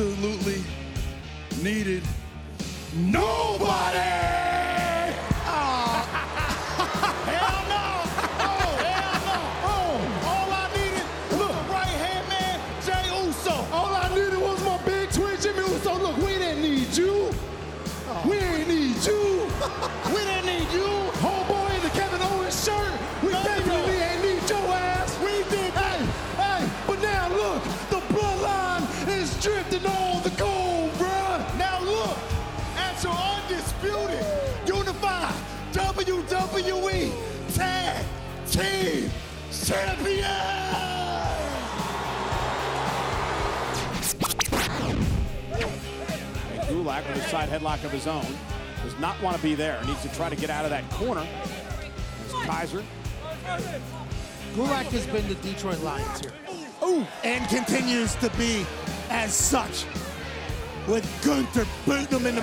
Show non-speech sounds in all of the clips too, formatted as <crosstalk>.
Absolutely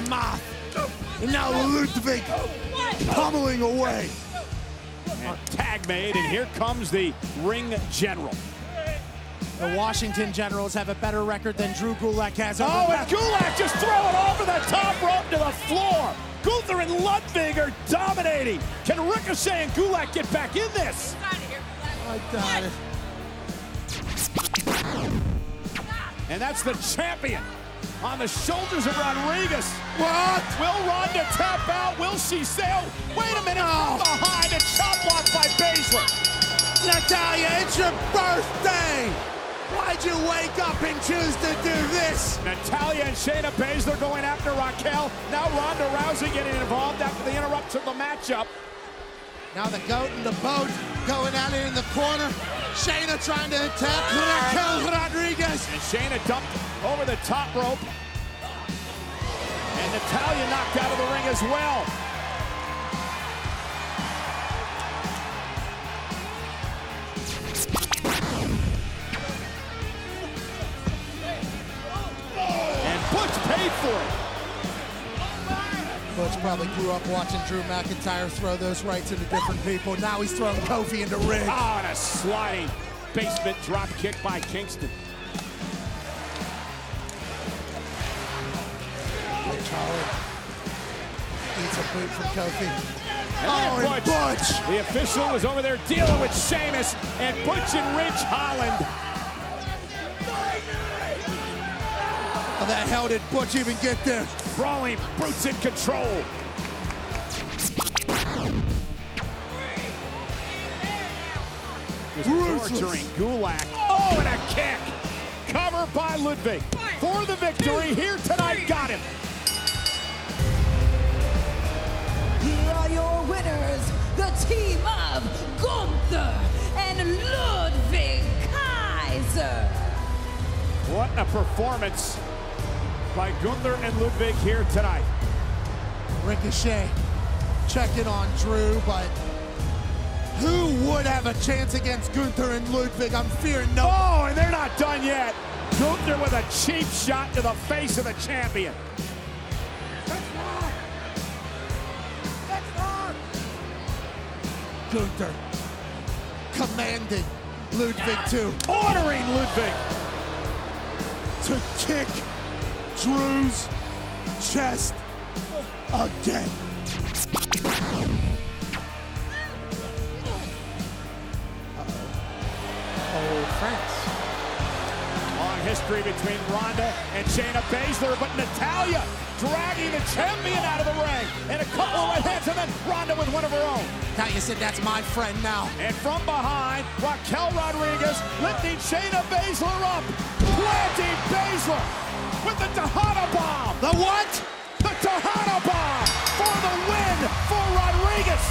mouth. And now Ludwig pummeling away. And tag made, and here comes the ring general. The Washington Generals have a better record than Drew Gulak has. over Oh, Beth- and Gulak just throw it over the top rope to the floor. Gunther and Ludwig are dominating. Can Ricochet and Gulak get back in this? I got it. And that's the champion on the shoulders of Rodriguez. What? Will Ronda tap out? Will she sail? Wait a minute. Behind a chop block by Baszler. Natalya, it's your birthday! Why'd you wake up and choose to do this? Natalya and Shayna Baszler going after Raquel. Now Ronda Rousey getting involved after the interruption of the matchup. Now the goat and the boat going out in the corner. Shayna trying to attack. Raquel Rodriguez. And Shayna dumped over the top rope. And Natalya knocked out of the ring as well. And Butch paid for it. Butch probably grew up watching Drew McIntyre throw those rights into different people. Now he's throwing Kofi into ring. Oh, ah, and a sliding basement drop kick by Kingston. Ridge Holland eats a boot from Kofi. And Oh, Butch. Butch. The official was over there dealing with Sheamus and Butch and Ridge Holland. How the hell did Butch even get there? Brawling brutes in control. Just torturing Gulak. Oh, and a kick. Cover by Ludwig. For the victory here tonight. Got him. Here are your winners, the team of Gunther and Ludwig Kaiser. What a performance by Gunther and Ludwig here tonight. Ricochet checking on Drew, but who would have a chance against Gunther and Ludwig? I'm fearing no. Oh, and they're not done yet. Gunther with a cheap shot to the face of the champion. That's not Gunther commanding Ludwig to Ordering Ludwig. To kick Drew's chest again. Oh, old friends. Long history between Ronda and Shayna Baszler, but Natalya dragging the champion out of the ring. And a couple of right hands, and then Ronda with one of her own. Natalya said, that's my friend now. And from behind, Raquel Rodriguez lifting Shayna Baszler up, planting Baszler with the Tejana bomb. The what? The Tejana bomb for the win for Rodriguez.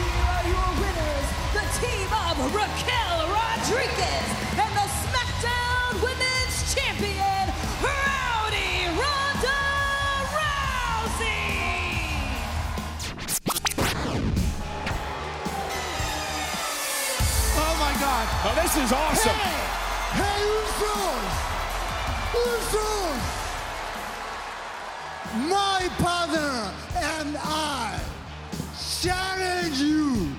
Here are your winners, the team of Raquel Rodriguez and the SmackDown Women's Champion, Rowdy Ronda Rousey. Oh my God. Oh, this is awesome. Hey, Usos! My partner and I challenge you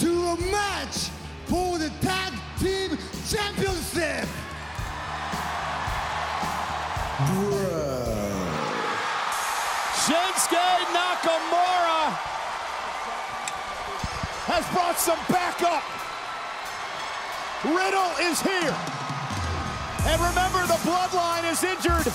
to a match for the Tag Team Championship! Shinsuke Nakamura has brought some backup. Riddle is here. And remember, the bloodline is injured.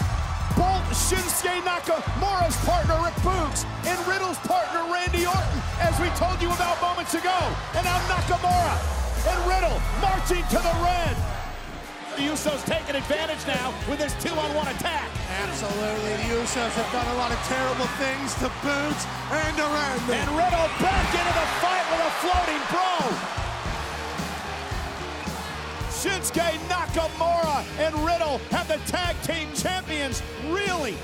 Both Shinsuke Nakamura's partner, Rick Boogs, and Riddle's partner, Randy Orton, as we told you about moments ago. And now Nakamura and Riddle marching to the red. The Usos taking advantage now with this two-on-one attack. Absolutely. The Usos have done a lot of terrible things to Boogs and to Randy. And Riddle back into the fight with a floating bro. Shinsuke Nakamura and Riddle have the tag team champions. Really?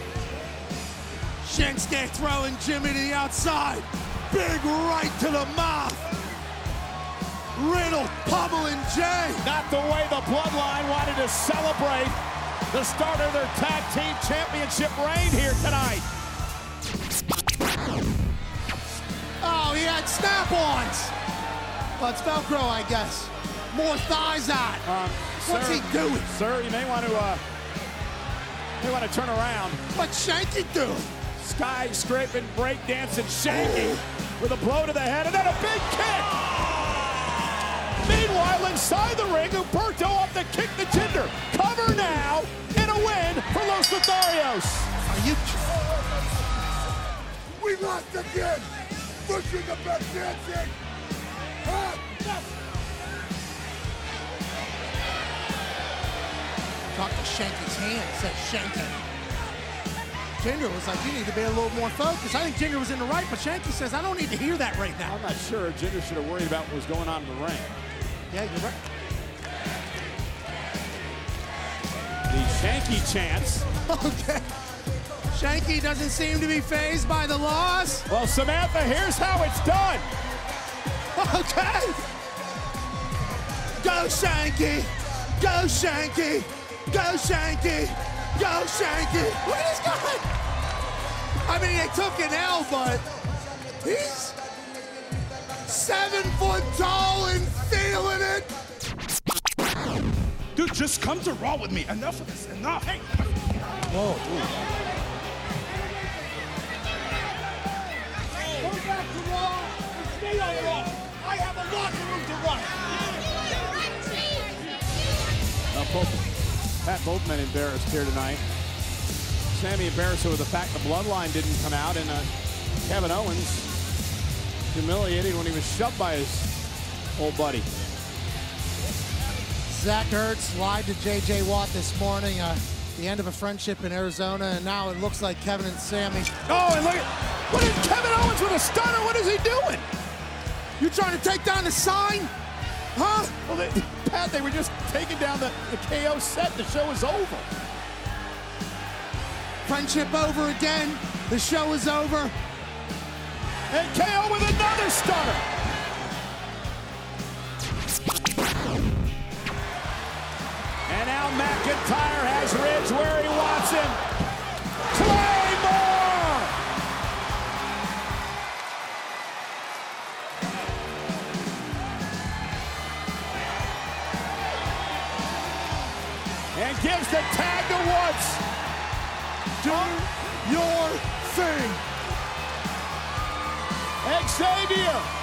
Shinsuke throwing Jimmy to the outside. Big right to the mouth. Riddle pummeling Jay. Not the way the bloodline wanted to celebrate the start of their tag team championship reign here tonight. Oh, he had snap-ons. Well, it's Velcro, I guess. More thighs on. Um, What's sir- he doing? Sir, you may want to uh, may want to turn around. What's Shanky doing? Skyscraping, breakdancing, shanking with a blow to the head and then a big kick. Meanwhile, inside the ring, Humberto off the kick the Jinder. Cover now and a win for Los Lotharios. Are you... We lost again! Pushing the best dancing! Huh? Talk to Shanky's hand, says Shanky. Jinder was like, you need to be a little more focused. I think Jinder was in the right, but Shanky says, I don't need to hear that right now. I'm not sure Jinder should have worried about what was going on in the ring. Yeah, you're right. The Shanky chance. Okay. Shanky doesn't seem to be phased by the loss. Well, Samantha, here's how it's done. Okay. Go Shanky. Go Shanky. Go Shanky. Go Shanky. Look at this guy. I mean, they took an L, but he's seven foot tall and feeling it. Dude, just come to Raw with me. Enough of this. Enough. Hey. Go back to Raw and stay on Raw! I have a locker room to run! Uh, both, Pat, both men embarrassed here tonight. Sammy embarrassed over the fact the bloodline didn't come out, and uh, Kevin Owens humiliated when he was shoved by his old buddy. Zach Ertz lied to J.J. Watt this morning. Uh, the end of a friendship in Arizona, and now it looks like Kevin and Sammy. Oh, and look at what is Kevin Owens with a stunner? What is he doing? You trying to take down the sign? Huh? Well, they, Pat, they were just taking down the, the KO set. The show is over. Friendship over again. The show is over. And KO with another stunner. And now McIntyre has Ridge where he wants him. And gives the tag to Woods. Do your thing! Xavier.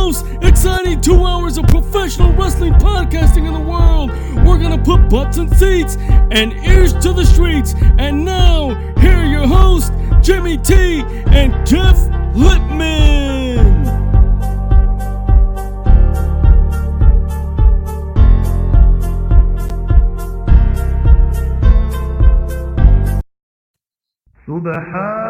most exciting two hours of professional wrestling podcasting in the world. We're gonna put butts in seats and ears to the streets. And now, here are your hosts, Jimmy T and Jeff Lippman. سبحان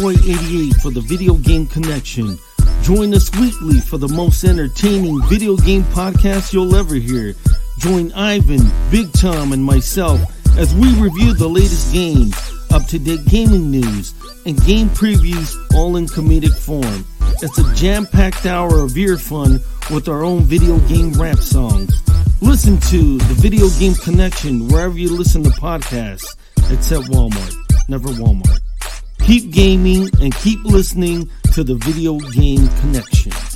Boy88 for the Video Game Connection. Join us weekly for the most entertaining video game podcast you'll ever hear. Join Ivan, Big Tom, and myself as we review the latest games, up to date gaming news, and game previews all in comedic form. It's a jam packed hour of ear fun with our own video game rap songs. Listen to the Video Game Connection wherever you listen to podcasts, except Walmart. Never Walmart. Keep gaming and keep listening to the Video Game Connection.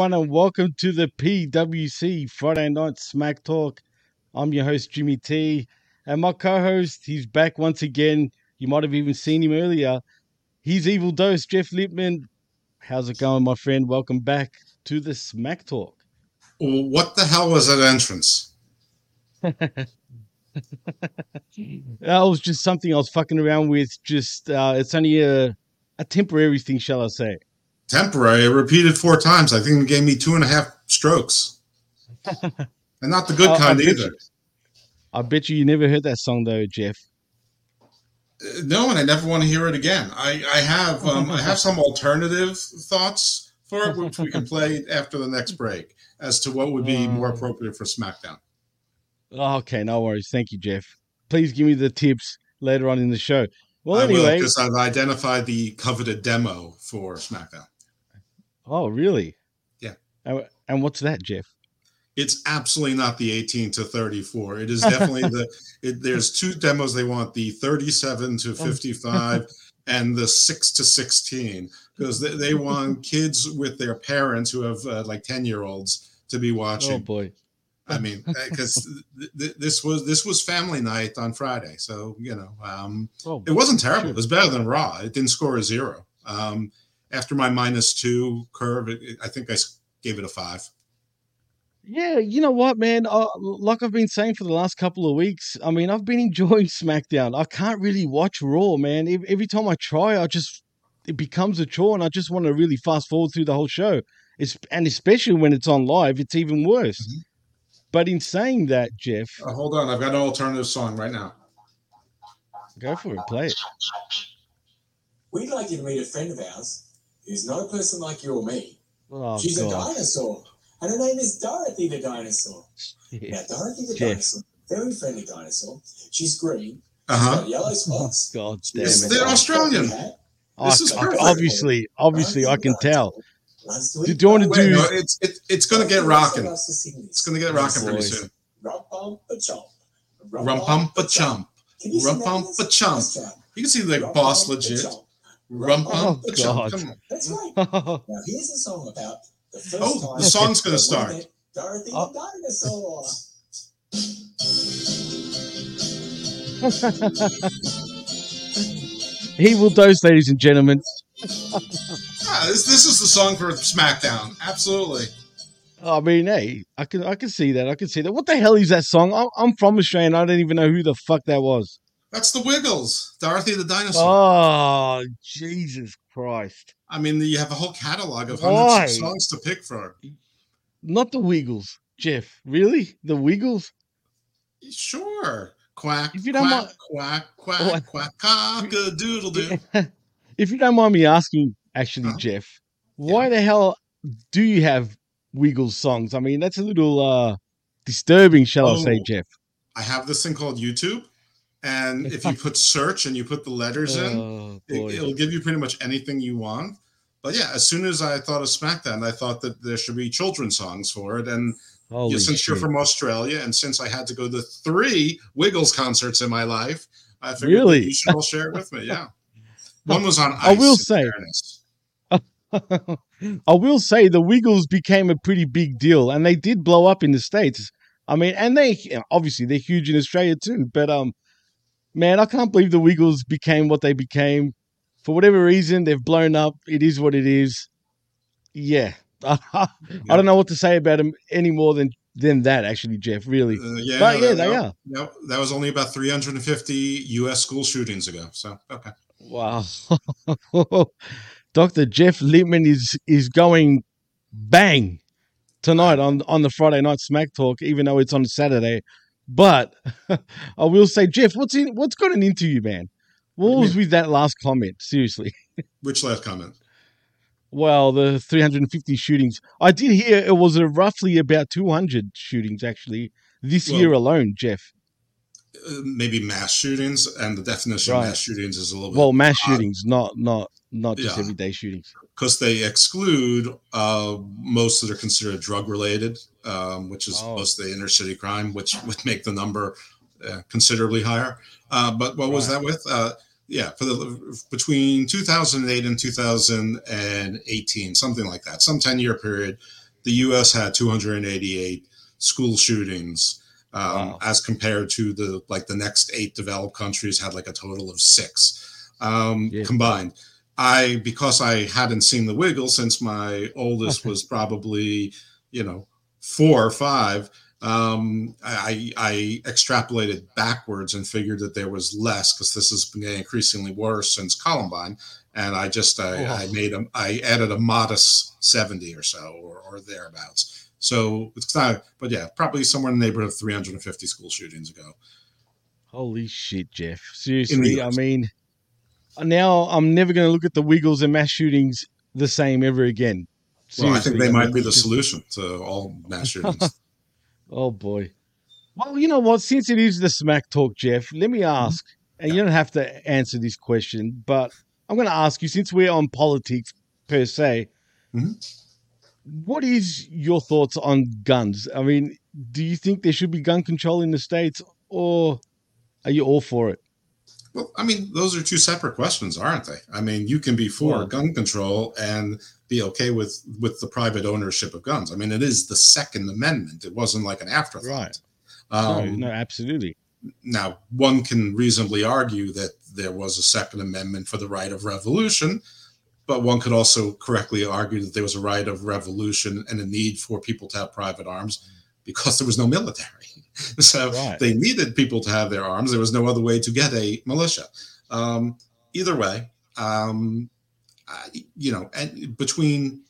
Everyone, and welcome to the PWC Friday Night Smack Talk. I'm your host, Jimmy T, and my co host, he's back once again. You might have even seen him earlier. He's Evil Dose, Jeff Lippman. How's it going, my friend? Welcome back to the Smack Talk. What the hell was that entrance? <laughs> That was just something I was fucking around with. Just, uh, it's only a, a temporary thing, shall I say. Temporary. I repeated four times. I think it gave me two and a half strokes. <laughs> and not the good I- I kind bet either. you- I bet you you never heard that song, though, Jeff. Uh, No, and I never want to hear it again. I, I have um, I have some <laughs> alternative thoughts for it, which we can <laughs> play after the next break, as to what would be more appropriate for SmackDown. Okay, no worries. Thank you, Jeff. Please give me the tips later on in the show. Well, I anyway. because I've identified the coveted demo for SmackDown. Oh, really? Yeah. And, what's that, Jeff? It's absolutely not the 18 to 34. It is definitely the. <laughs> It, there's two demos they want: the 37 to 55 <laughs> and the 6 to 16, because they, they want <laughs> kids with their parents who have uh, like 10 year olds to be watching. Oh boy. I mean, because th- th- this was this was family night on Friday, so you know, um, Oh, it wasn't terrible. sure. It was better than Raw. It didn't score a zero. Um, after my minus two curve, it, it- I think I gave it a five. Yeah, you know what, man? Uh, like I've been saying for the last couple of weeks, I mean, I've been <laughs> enjoying SmackDown. I can't really watch Raw, man. Every time I try, I just it becomes a chore, and I just want to really fast forward through the whole show. It's and especially when it's on live, it's even worse. Mm-hmm. But in saying that, Jeff, Uh, hold on, I've got an alternative song right now. go for it, play it. We'd like you to meet a friend of ours who's not a person like you or me. Oh She's a dinosaur, and her name is Dorothy the dinosaur. Shit. Now, Dorothy the Jeff. dinosaur, very friendly dinosaur. She's green. Uh She's huh. got yellow spots. God damn It's- it! they're Australian. I- This is I- perfect. obviously, obviously, I can tell. Loves to Do, eat do you want to Wait, do? no, it's it, it's going to get rocking. Loves to sing It's going to get rocking pretty soon. Rum-pum-pa-chomp. Rum pa chump. Can you sing Rum that pum with pa us? chump. You can see the boss legit. Rum Oh pum pa chump. God! Come on. That's <laughs> right. Now, here's a song about the first Oh, time the song's going to start. Dorothy Oh. the dinosaur. <laughs> He will dose, ladies and gentlemen. Ah, this this is the song for SmackDown. Absolutely. I mean, hey, I can I can see that. I can see that. What the hell is that song? I'm, I'm from Australia. and I don't even know who the fuck that was. That's the Wiggles. Dorothy the dinosaur. Oh, Jesus Christ! I mean, you have a whole catalog of Why? hundreds of songs to pick from. Not the Wiggles, Jeff. Really, the Wiggles? Sure. Quack, If you don't quack, mind- quack, Oh, quack, quack, cock a doodle doo. <laughs> if you don't mind me asking, actually, Huh? Jeff, why the hell do you have Wiggles songs? I mean, that's a little uh disturbing, shall I say, Oh. Jeff? I have this thing called YouTube, and if you put search and you put the letters in, Oh it, boy! it'll give you pretty much anything you want. But yeah, as soon as I thought of SmackDown, I thought that there should be children's songs for it. And Holy since you're from Australia, and since I had to go to three Wiggles concerts in my life, I figured Really? you should all share it with me. Yeah, <laughs> one was on. Ice, I will say- <laughs> I will say the Wiggles became a pretty big deal, and they did blow up in the states. I mean, and they obviously they're huge in Australia too. But um, man, I can't believe the Wiggles became what they became. For whatever reason, they've blown up. It is what it is. Yeah, <laughs> I don't know what to say about them any more than than that. Actually, Jeff, really. Uh, yeah, but yeah, that, they that- are. that- that was only about 350 U.S. school shootings ago. So okay. Wow. <laughs> Dr. Jeff Lippman is is going bang tonight on on the Friday night Smack Talk, even though it's on Saturday. But <laughs> I will say, Jeff, what's in what's gotten into you, man? What was with that last comment? Seriously. <laughs> Which last comment? Well, the 350 shootings. I did hear it was a roughly about 200 shootings actually this Well- year alone, Jeff. Uh, maybe mass shootings, and the definition Right. of mass shootings is a little bit Well, mass shootings, not not not just Yeah. everyday shootings. because they exclude uh, most that are considered drug related, um, which is Oh. mostly inner city crime, which <laughs> would make the number uh, considerably higher. Uh, but what was that with? Uh, yeah, for the between 2008 and 2018, something like that, some 10 year period, the U.S. had 288 school shootings, um, wow. as compared to the like the next eight developed countries had like a total of six um, yeah. combined. I because I hadn't seen the Wiggle since my oldest was probably you know four or five um, I, I extrapolated backwards and figured that there was less because this has been increasingly worse since Columbine. And I just I, oh. I made a I added a modest seventy or so or, or thereabouts. So it's not, but yeah, probably somewhere in the neighborhood of 350 school shootings ago. Holy shit, Jeff! Seriously, I mean, now I'm never going to look at the Wiggles and mass shootings the same ever again. Seriously, well, I think they I might be the solution to all mass shootings. <laughs> Oh boy. Well, you know what? Since it is the smack talk, Jeff, let me ask, and you don't have to answer this question, but I'm going to ask you since we're on politics per se. Mm-hmm. What is your thoughts on guns? I mean, do you think there should be gun control in the states, or are you all for it? Well, I mean, those are two separate questions, aren't they? I mean, you can be for yeah. gun control and be okay with with the private ownership of guns. I mean, it is the Second Amendment. It wasn't like an afterthought. Right. Um, no, absolutely. Now, one can reasonably argue that there was a Second Amendment for the right of revolution, but one could also correctly argue that there was a right of revolution and a need for people to have private arms because there was no military. <laughs> so right. they needed people to have their arms. There was no other way to get a militia. Um, either way, um, you know, and between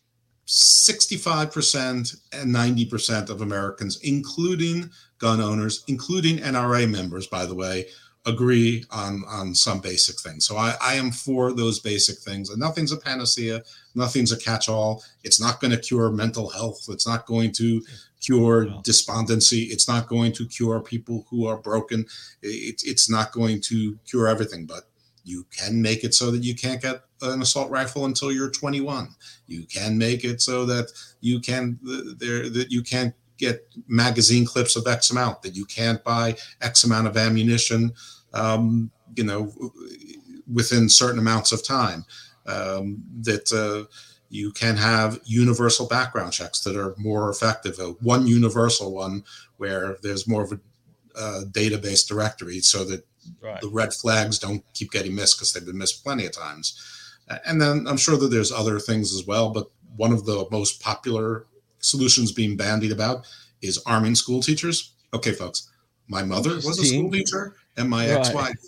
65% and 90% of Americans, including gun owners, including NRA members, by the way, agree on on some basic things. So I, I am for those basic things. And nothing's a panacea, nothing's a catch-all. It's not going to cure mental health. It's not going to cure despondency. It's not going to cure people who are broken. It, it's not going to cure everything, but you can make it so that you can't get an assault rifle until you're 21. You can make it so that you can there that you can't get magazine clips of X amount, that you can't buy X amount of ammunition, um, you know, within certain amounts of time. Um, that uh, you can have universal background checks that are more effective. Uh, one universal one where there's more of a uh, database directory so that right. the red flags don't keep getting missed because they've been missed plenty of times. And then I'm sure that there's other things as well, but one of the most popular solutions being bandied about is arming school teachers. Okay, folks, my mother was a school teacher and my ex-wife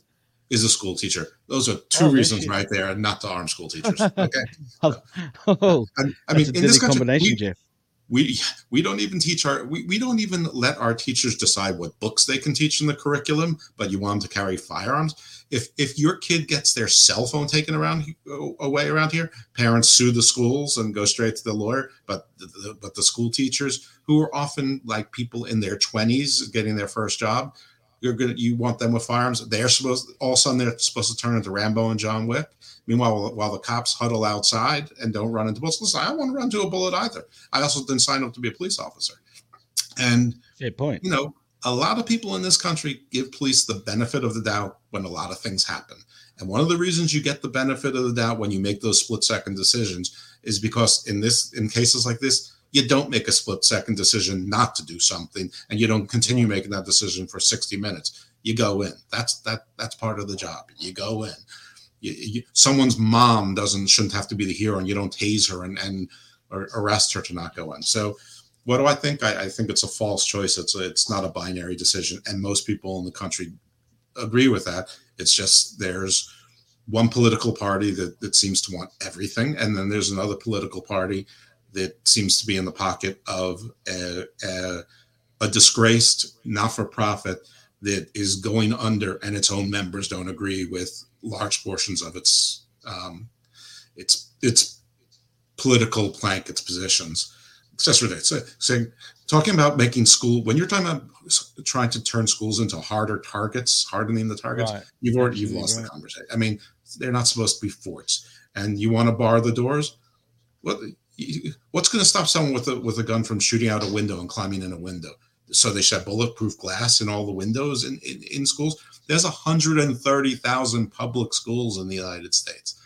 is a school teacher. Those are two oh, reasons right there and not to arm school teachers. <laughs> Okay. oh, I, I mean, in this country, we, Jeff we we don't even teach our we, we don't even let our teachers decide what books they can teach in the curriculum but you want them to carry firearms if if your kid gets their cell phone taken around away around here parents sue the schools and go straight to the lawyer but the, but the school teachers who are often like people in their 20s getting their first job you're gonna you want them with firearms they're supposed all of a sudden they're supposed to turn into rambo and john wick Meanwhile, while the cops huddle outside and don't run into bullets, listen, I don't want to run into a bullet either. I also didn't sign up to be a police officer. And Good point. You know, a lot of people in this country give police the benefit of the doubt when a lot of things happen. And one of the reasons you get the benefit of the doubt when you make those split second decisions is because in this in cases like this, you don't make a split second decision not to do something and you don't continue making that decision for 60 minutes. You go in. That's that that's part of the job. You go in you, you, someone's mom doesn't shouldn't have to be the hero, and you don't tase her and and arrest her to not go in. So, what do I think? I, I think it's a false choice. It's a, it's not a binary decision, and most people in the country agree with that. It's just there's one political party that, that seems to want everything, and then there's another political party that seems to be in the pocket of a, a, a disgraced not-for-profit that is going under, and its own members don't agree with large portions of its um, its its political plank, its positions. It's just ridiculous. So, saying talking about making school when you're talking about trying to turn schools into harder targets, hardening the targets, right. you've already you've lost right. the conversation. I mean, they're not supposed to be forts, and you want to bar the doors. What what's going to stop someone with a with a gun from shooting out a window and climbing in a window? so they should have bulletproof glass in all the windows in, in, in schools. There's 130,000 public schools in the United States.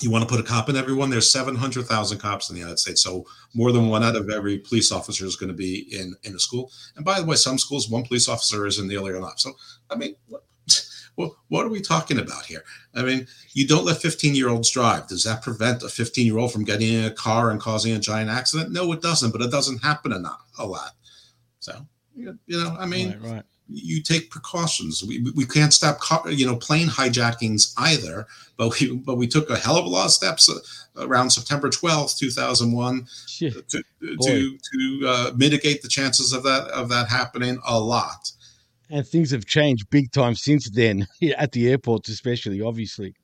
You want to put a cop in everyone? There's 700,000 cops in the United States. So more than one out of every police officer is going to be in, in a school. And by the way, some schools, one police officer isn't nearly enough. So, I mean, well, what are we talking about here? I mean, you don't let 15 year olds drive. Does that prevent a 15 year old from getting in a car and causing a giant accident? No, it doesn't, but it doesn't happen enough, a lot. So, you know, I mean, Right, right. you take precautions. We, we- can't stop, car, you know, plane hijackings either. But we but we took a hell of a lot of steps uh, around September twelfth, two thousand one, to to to uh, mitigate the chances of that of that happening a lot. And things have changed big time since then, <laughs> at the airports, especially, obviously.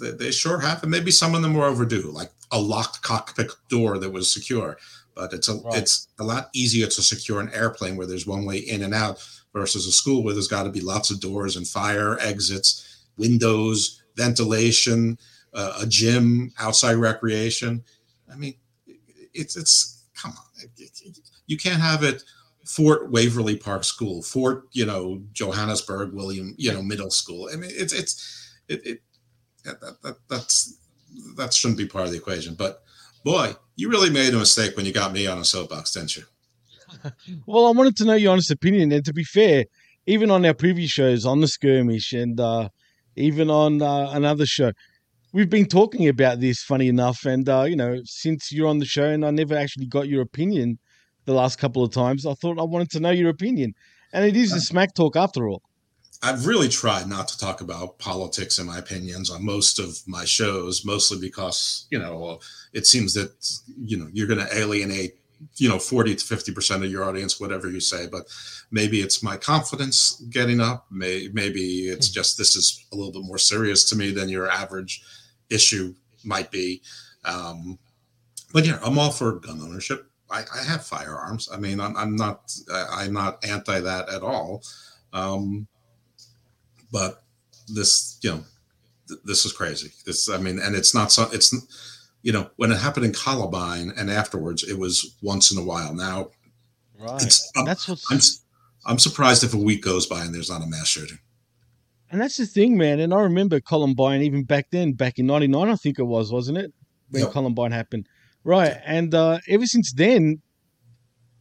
They, they sure have, and maybe some of them were overdue, like a locked cockpit door that was secure. But it's a Right. it's a lot easier to secure an airplane where there's one way in and out versus a school where there's got to be lots of doors and fire exits, windows, ventilation, uh, a gym, outside recreation. I mean, it's it's come on, you can't have it. Fort Waverly Park School, Fort, you know, Johannesburg William, you know, Middle School. I mean, it's it's it, it that, that, that that's that shouldn't be part of the equation. But boy, you really made a mistake when you got me on a soapbox, didn't you? <laughs> Well, I wanted to know your honest opinion. And to be fair, even on our previous shows, on the skirmish, and uh, even on uh, another show, we've been talking about this. Funny enough, and uh, you know, since you're on the show, and I never actually got your opinion the last couple of times, I thought I wanted to know your opinion. And it is a smack talk after all. I've really tried not to talk about politics and my opinions on most of my shows, mostly because you know it seems that you know you're going to alienate you know 40 to 50 percent of your audience, whatever you say. But maybe it's my confidence getting up. May, maybe it's just this is a little bit more serious to me than your average issue might be. Um, but yeah, I'm all for gun ownership. I, I have firearms. I mean, I'm, I'm not I'm not anti that at all. Um, but this, you know, th- this is crazy. This, I mean, and it's not so. It's, you know, when it happened in Columbine and afterwards, it was once in a while. Now, Right. it's I'm, That's what's I'm, I'm surprised if a week goes by and there's not a mass shooting. And that's the thing, man. And I remember Columbine even back then, back in '99, I think it was, wasn't it, when Yep. Columbine happened? Right. And uh, ever since then,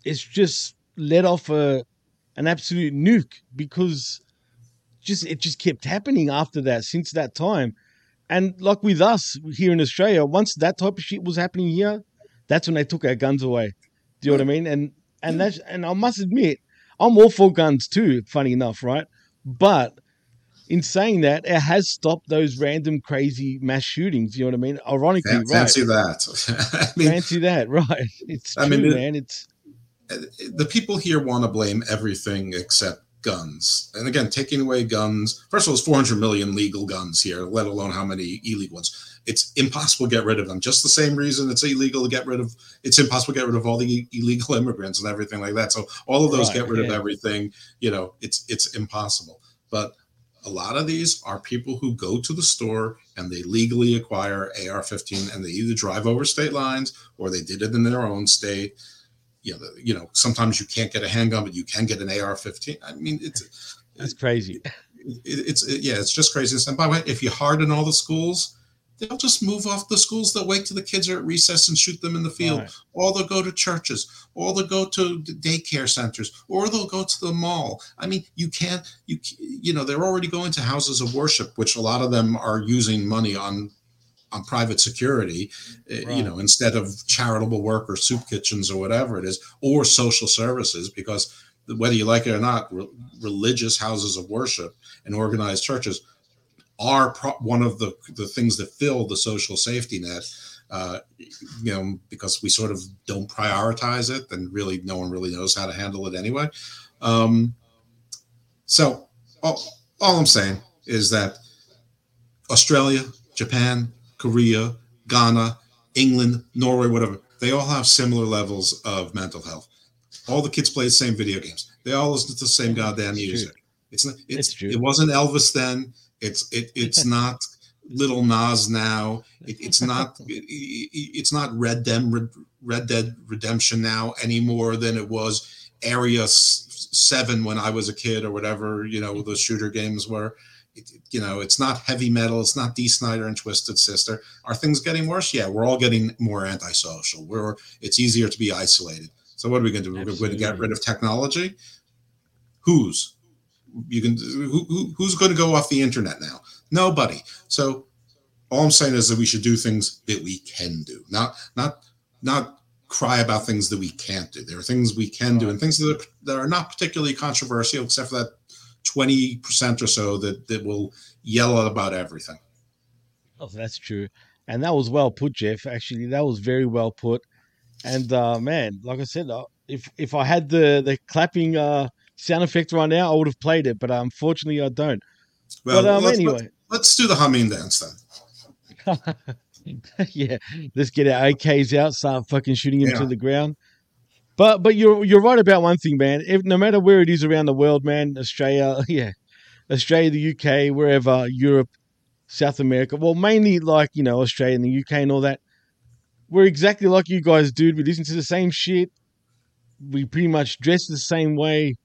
it's just let off a an absolute nuke because just it just kept happening after that since that time. And like with us here in Australia, once that type of shit was happening here, that's when they took our guns away. Do you know what I mean? And and that's and I must admit, I'm all for guns too. Funny enough, right? But in saying that, it has stopped those random crazy mass shootings. You know what I mean? Ironically, Fan- right? Fancy that. <laughs> I mean, Fancy that, <laughs> right? It's I true, mean, it- man. It's the people here want to blame everything except guns. And again, taking away guns. First of all, there's 400 million legal guns here, let alone how many illegal ones. It's impossible to get rid of them. Just the same reason it's illegal to get rid of. It's impossible to get rid of all the illegal <laughs> immigrants and everything like that. So all of those Right, get rid of everything. You know, it's it's impossible. But a lot of these are people who go to the store and they legally acquire AR-15, and they either drive over state lines or they did it in their own state you know, you know, sometimes you can't get a handgun, but you can get an AR-15. I mean, it's that's crazy. it, it's it, yeah, it's just crazy. And by the way, if you harden all the schools, they'll just move off the schools. They'll wait till the kids are at recess and shoot them in the field, Right. or they'll go to churches, or they'll go to daycare centers, or they'll go to the mall. I mean, you can't you you know they're already going to houses of worship, which a lot of them are using money on on private security, uh, you know, instead of charitable work or soup kitchens or whatever it is, or social services, because whether you like it or not, re- religious houses of worship and organized churches are pro- one of the the things that fill the social safety net. Uh, you know, because we sort of don't prioritize it, and really no one really knows how to handle it anyway. Um, so all, all I'm saying is that Australia, Japan, Korea, Ghana, England, Norway, whatever, they all have similar levels of mental health. All the kids play the same video games. They all listen to the same goddamn It's true. music. It's not. It's, It's true. it wasn't Elvis then. It's it. It's not. Little Nas now. It, it's not <laughs> it, it's not Red Dead Red Dead Redemption now any more than it was Area Seven when I was a kid or whatever you know the shooter games were. It, you know, it's not heavy metal. It's not Dee Snider and Twisted Sister. Are things getting worse? Yeah, we're all getting more antisocial. We're it's easier to be isolated. So what are we going to do? We're going to get rid of technology. Who's you can who, who, who's going to go off the internet now? Nobody. So all I'm saying is that we should do things that we can do, not not not cry about things that we can't do. There are things we can do and things that are, that are not particularly controversial, except for that 20% or so that, that will yell about everything. Oh, that's true. And that was well put, Jeff. Actually, that was very well put. And uh, man, like I said, uh, if if I had the the clapping uh, sound effect right now, I would have played it. But uh, unfortunately, I don't. Well, but um, let's, anyway, let's, let's do the humming dance then. <laughs> yeah, let's get our AKs out, start fucking shooting him Yeah. to the ground. But but you're you're right about one thing, man. If no matter where it is around the world, man, Australia, <laughs> yeah, Australia, the UK, wherever, Europe, South America, well, mainly like you know Australia and the UK and all that. We're exactly like you guys, dude. We listen to the same shit. We pretty much dress the same way.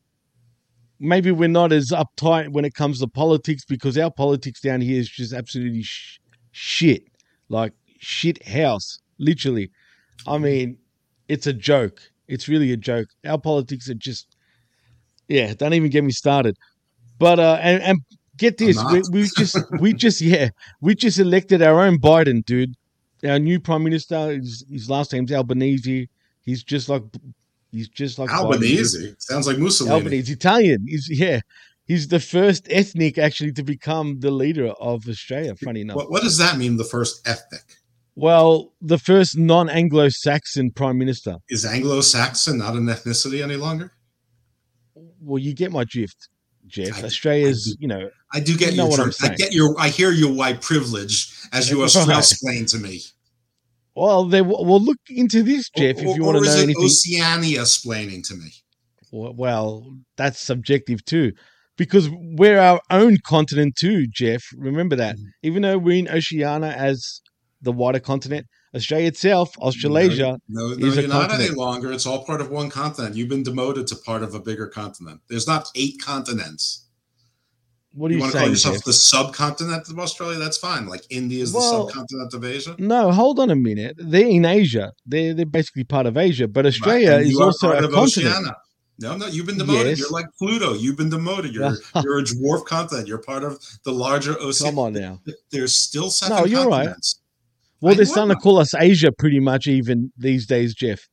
Maybe we're not as uptight when it comes to politics because our politics down here is just absolutely sh- shit. Like shit house literally. I mean it's a joke. It's really a joke. Our politics are just yeah don't even get me started. But uh and, and get this we, we just we just yeah we just elected our own biden dude. Our new prime minister his, his last name's albanese. He's just like he's just like Biden. Albanese sounds like Mussolini. Albanese, Italian. He's yeah, he's the first ethnic actually to become the leader of Australia. Funny enough. What, what does that mean? The first ethnic Well, the first non-Anglo-Saxon prime minister. is Anglo-Saxon not an ethnicity any longer. Well, you get my drift, Jeff. Australia's, you know, I do get you know your what I'm drift. I get your. I hear your white privilege as you <laughs> Right. explain to me. Well, they well look into this, Jeff, or, if you want to is know it anything. Oceania explaining to me? Well, well, that's subjective too, because we're our own continent too, Jeff. Remember that. Mm-hmm. Even though we're in Oceania as the wider continent, Australia itself, Australasia, No, no, is a you're not continent. any longer. It's all part of one continent. You've been demoted to part of a bigger continent. There's not eight continents. What do you you, want to call yourself Jeff? the subcontinent of Australia? That's fine. Like India is Well- the subcontinent of Asia. No, hold on a minute. They're in Asia. They're they're basically part of Asia, but Australia And is also a continent. Oceania. No, no, you've been demoted. Yes. You're like Pluto. You've been demoted. You're <laughs> you're a dwarf continent. You're part of the larger ocean. Come on now. There's still seven No, you're right. Well, I they're starting to call us Asia pretty much even these days, Jeff.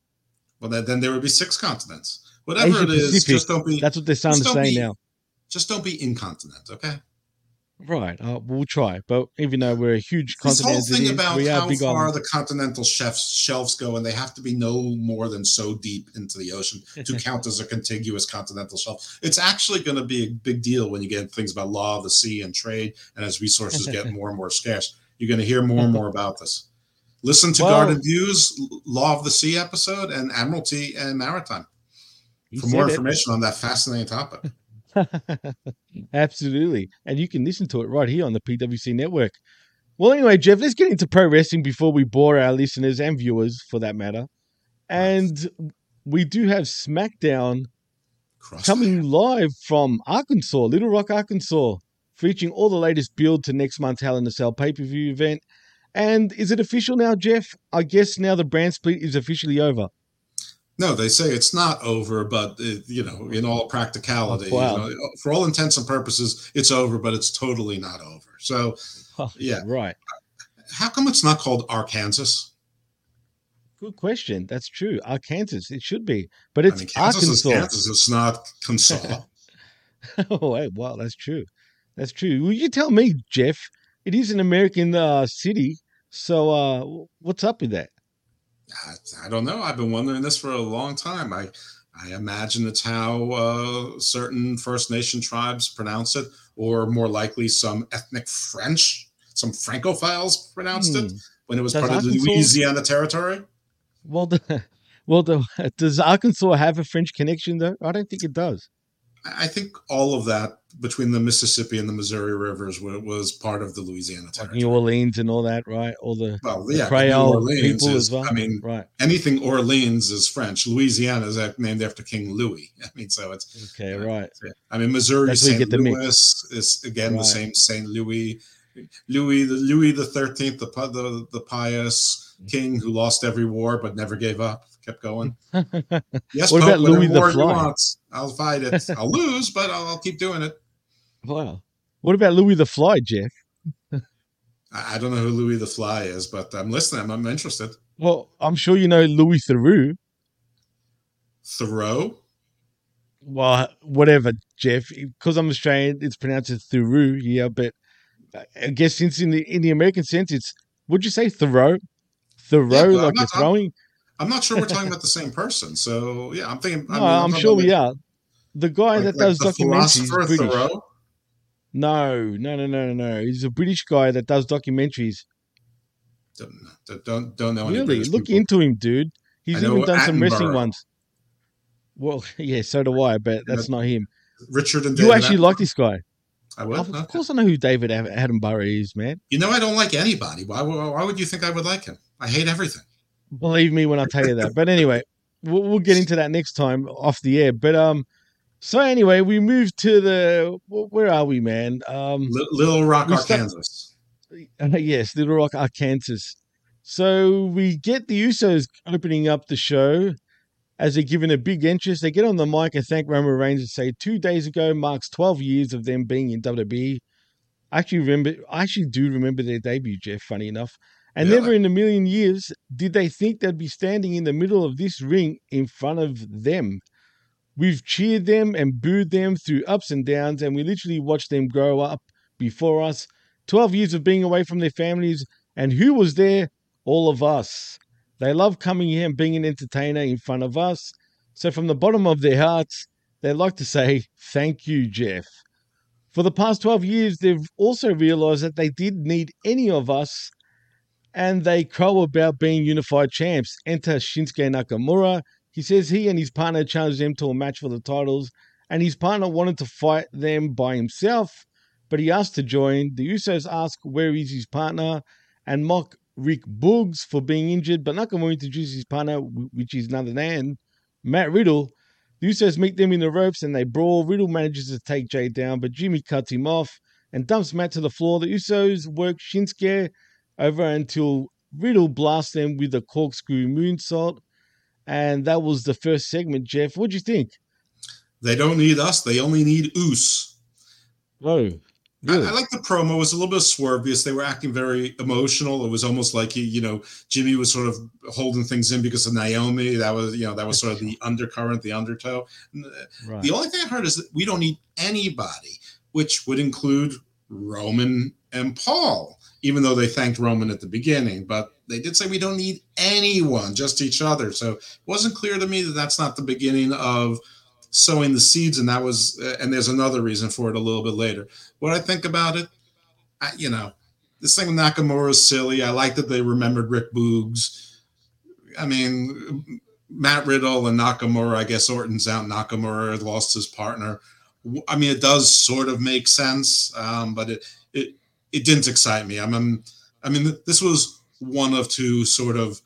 Well, then, there would be six continents. Whatever Asia it is, Pacific. just don't be. That's what they're starting to say be- now. Just don't be incontinent, okay? Right. Uh, we'll try. But even though we're a huge This whole continent as it thing is, about how far on. the continental chefs shelves go, and they have to be no more than so deep into the ocean to <laughs> count as a contiguous continental shelf. It's actually going to be a big deal when you get things about law of the sea and trade, and as resources get <laughs> more and more scarce. You're going to hear more and <laughs> more about this. Listen to Well- Garden Views, Law of the Sea episode, and Admiralty and Maritime for more said it. information on that fascinating topic. <laughs> Absolutely. And you can listen to it right here on the PWC network. Well, anyway, Jeff, let's get into pro wrestling before we bore our listeners and viewers for that matter. And we do have SmackDown coming live from Arkansas, Little Rock, Arkansas, featuring all the latest build to next month's Hell in a Cell pay per view event. And is it official now, Jeff? I guess now the brand split is officially over. No, they say it's not over, but uh, you know, in all practicality, wow. you know, for all intents and purposes, it's over, but it's totally not over. So, yeah, right. How come it's not called Arkansas? Good question. That's true. Arkansas, it should be, but it's I mean, Arkansas. Kansas. It's not Kansas. <laughs> oh, hey, wow, that's true. That's true. Will you tell me, Jeff. It is an American uh, city, so uh, what's up with that? I don't know. I've been wondering this for a long time. I I imagine it's how uh, certain First Nation tribes pronounce it, or more likely, some ethnic French, some Francophiles pronounced it Hmm. when it was Does part of the Louisiana Territory. Well, <laughs> the, well, the, does Arkansas have a French connection though? I don't think it does. I think all of that between the Mississippi and the Missouri rivers wa- was part of the Louisiana territory. New Orleans and all that, right? All the, Well, the yeah, New Creole people is- as well. I mean, right? anything Orleans is French. Louisiana is named after King Louis. <laughs> I mean, so it's Okay, uh, right. I mean, Missouri St. the. Louis is again the same St. Louis. Louis the Louis the Thirteenth, the, the the pious mm-hmm. king who lost every war but never gave up, kept going. <laughs> Yes, what Pope, about Louis the Fly? want, I'll fight it. I'll lose, but I'll, I'll keep doing it. Wow. What about Louis the Fly, Jeff? I, I don't know who Louis the Fly is, but I'm listening. I'm, I'm interested. Well, I'm sure you know Louis Theroux. Thoreau. Well, whatever, Jeff. Because I'm Australian, it's pronounced as Theroux. Yeah, but I guess since in the in the American sense, it's would you say Thoreau? Thoreau, Yeah, but I'm like you're not- I'm- throwing? I'm not sure we're talking about the same <laughs> person. So yeah, I'm thinking. No, I'm, talking sure we are. The guy like- that like does the documentaries is philosopher British. Thoreau? No, no, no, no, no. He's a British guy that does documentaries. Don't don't, don't know Really, look people. into him, dude. He's even done some wrestling ones. Well, <laughs> yeah, so do I, but that's not him. Richard and You actually Attenborough. like this guy. I would. Of, Okay. course, I know who David Attenborough is, man. You know, I don't like anybody. Why, why, why would you think I would like him? I hate everything. Believe me when I tell you that. But anyway, we'll, we'll get <laughs> into that next time off the air. But um, so anyway, we moved to the where are we, man? Um, Li- Little Rock, start- Arkansas. Uh, <laughs> yes, Little Rock, Arkansas. So we get the Usos opening up the show as they're given a big entrance. They get on the mic and thank Roman Reigns and say two days ago marks 12 years of them being in WWE. I actually remember, I actually do remember their debut, Jeff, funny enough. And Really? never in a million years did they think they'd be standing in the middle of this ring in front of them. We've cheered them and booed them through ups and downs, and we literally watched them grow up before us. 12 years of being away from their families, and who was there? All of us. They love coming here and being an entertainer in front of us. So, from the bottom of their hearts, they like to say, Thank you, Jeff. For the past 12 years, they've also realized that they didn't need any of us and they crow about being unified champs. Enter Shinsuke Nakamura. He says he and his partner challenged them to a match for the titles, and his partner wanted to fight them by himself, but he asked to join. The Usos ask where is his partner and mock Rick Boogs for being injured, but Nakamura introduces his partner, which is none other than Matt Riddle. The Usos meet them in the ropes and they brawl. Riddle manages to take Jay down, but Jimmy cuts him off and dumps Matt to the floor. The Usos work Shinsuke over until Riddle blasts them with a corkscrew moonsault. And that was the first segment, Jeff. What'd you think? They don't need us. They only need Oos. Oh, I, I like the promo. It was a little bit swervious. They were acting very emotional. It was almost like he, you know, Jimmy was sort of holding things in because of Naomi. That was, you know, that was sort of the <laughs> undercurrent, the undertow. Uh, Right. The only thing I heard is that we don't need anybody, which would include Roman and Paul, even though they thanked Roman at the beginning. But they did say we don't need anyone, just each other. So it wasn't clear to me that that's not the beginning of sowing the seeds. And that was, uh, and there's another reason for it a little bit later. What I think about it, I, you know, this thing with Nakamura is silly. I like that they remembered Rick Boogs. I mean, Matt Riddle and Nakamura. I guess Orton's out. Nakamura lost his partner. I mean, it does sort of make sense, um, but it it it didn't excite me. I mean, I mean, this was one of two sort of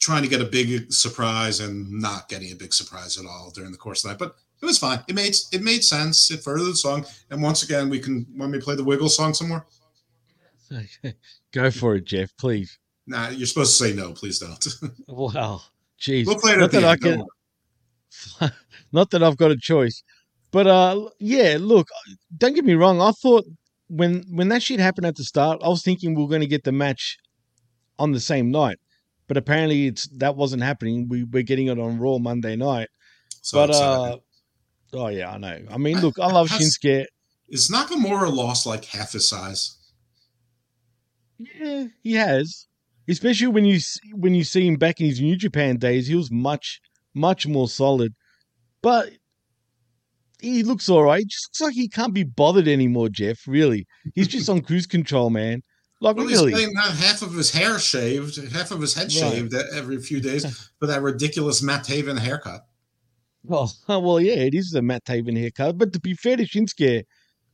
trying to get a big surprise and not getting a big surprise at all during the course of that. But it was fine. It made it made sense. It furthered the song. And once again, we can when we play the Wiggle song some more. <laughs> Go for it, Jeff, please. Nah, you're supposed to say no. Please don't. <laughs> Wow. Jeez. We'll play it Not that I can <laughs> not that I've got a choice. But uh yeah, look, don't get me wrong. I thought when when that shit happened at the start, I was thinking we are gonna get the match on the same night. But apparently it's that wasn't happening. We we're getting it on Raw Monday night. So but uh oh yeah, I know. I mean look, I love Has- Shinsuke. Is Nakamura lost like half his size? Yeah, he has. Especially when you s- when you see him back in his New Japan days, he was much much more solid. But he looks all right. He just looks like he can't be bothered anymore, Jeff. Really, he's just on cruise control, man. Like Well, really, he's getting half of his hair shaved, half of his head Right. shaved every few <laughs> days for that ridiculous Matt Taven haircut. Well, <laughs> well, yeah, it is the Matt Taven haircut. But to be fair to Shinsuke,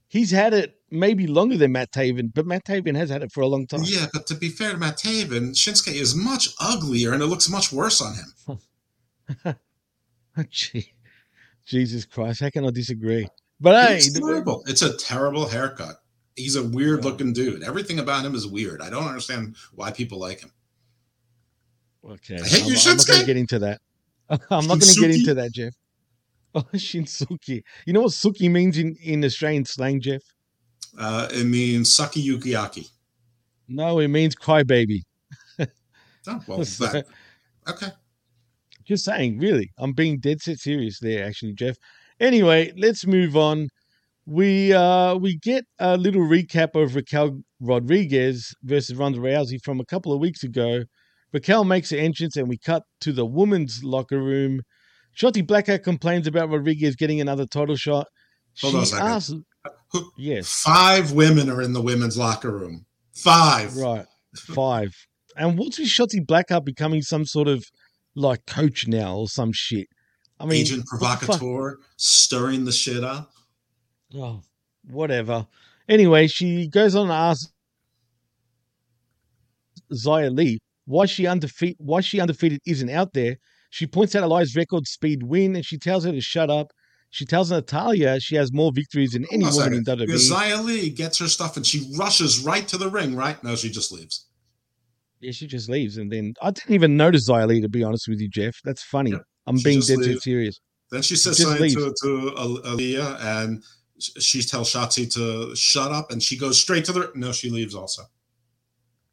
he's had it maybe longer than Matt Taven, but Matt Taven has had it for a long time. Yeah, but to be fair to Matt Taven, Shinsuke is much uglier and it looks much worse on him. <laughs> Gee, Jesus Christ, how can I disagree? But hey, it's the- terrible. It's a terrible haircut. He's a weird looking dude. Everything about him is weird. I don't understand why people like him. Okay, I hate I'm, you, I'm not gonna get into that. <laughs> I'm not going to get into that, Jeff. <laughs> Oh, Shinsuke. You know what Suki means in, in Australian slang, Jeff? Uh, it means Saki Yukiaki. No, it means crybaby. Oh, <laughs> well, So- that, okay. Just saying, really. I'm being dead set serious there, actually, Jeff. Anyway, let's move on. We uh we get a little recap of Raquel Rodriguez versus Ronda Rousey from a couple of weeks ago. Raquel makes an entrance and we cut to the women's locker room. Shotzi Blackheart complains about Rodriguez getting another title shot. Hold on a second. asks- yes, Five women are in the women's locker room. Five. right, five. And what's with Shotzi Blackheart becoming some sort of like coach now or some shit? I mean, Agent provocateur, stirring the shit up. Oh, whatever. Anyway, she goes on to ask Xia Li why she undefeated why she undefeated isn't out there. She points out Elias' record speed win and she tells her to shut up. She tells Natalya she has more victories than any Hold on a woman in. WWE. Because Xia Li gets her stuff and she rushes right to the ring, right? No, she just leaves. Yeah, she just leaves and then I didn't even notice Xia Li to be honest with you, Jeff. That's funny. I'm she being dead leaves. serious. Then she says Just something leaves. to, to Aaliyah and she tells Shotzi to shut up and she goes straight to the. No, she leaves also.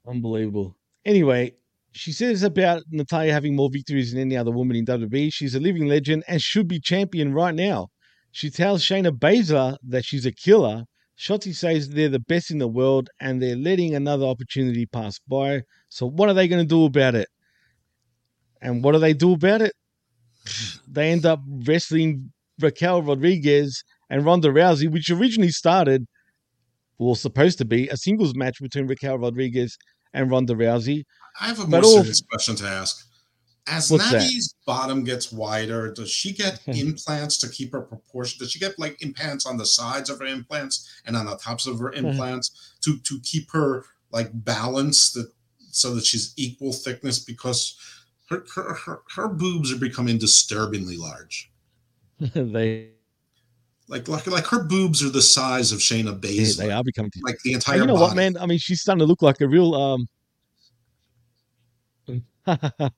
Unbelievable. Anyway, she says about Natalya having more victories than any other woman in WWE. She's a living legend and should be champion right now. She tells Shayna Baszler that she's a killer. Shotzi says they're the best in the world and they're letting another opportunity pass by. So what are they going to do about it? And what do they do about it? They end up wrestling Raquel Rodriguez and Ronda Rousey, which originally started was supposed to be a singles match between Raquel Rodriguez and Ronda Rousey. I have a more all- serious question to ask. As? Natty's bottom gets wider, does she get <laughs> implants to keep her proportion? Does she get like implants on the sides of her implants and on the tops of her Mm-hmm. implants to to keep her like balanced that so that she's equal thickness? Because her her, her, her boobs are becoming disturbingly large. <laughs> they Like like like her boobs are the size of Shayna yeah, Baszler. they are becoming. like the entire you know body. what, man? I mean, she's starting to look like a real. um <laughs>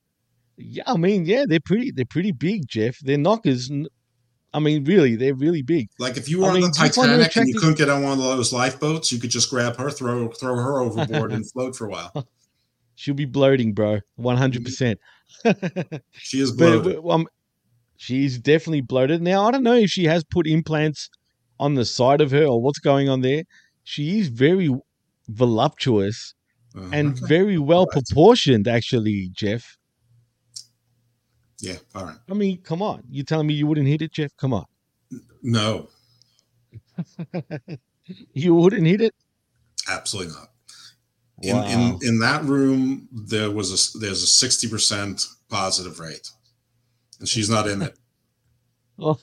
Yeah, I mean, yeah, they're pretty. They're pretty big, Jeff. They're knockers. I mean, really, they're really big. Like if you were I on mean, the Titanic and you couldn't get on one of those lifeboats, you could just grab her, throw throw her overboard, and <laughs> float for a while. She'll be bloating, bro. One hundred percent. She is <laughs> bloated. but, um, she's definitely bloated. Now I don't know if she has put implants on the side of her or what's going on there. She is very voluptuous Uh, and very well proportioned, actually, Jeff. yeah, all right. I mean, come on. You're telling me you wouldn't hit it, Jeff? Come on. No, <laughs> You wouldn't hit it? absolutely not. In, Wow. in in that room, there was a there's a sixty percent positive rate, and she's not in it. <laughs> Oh,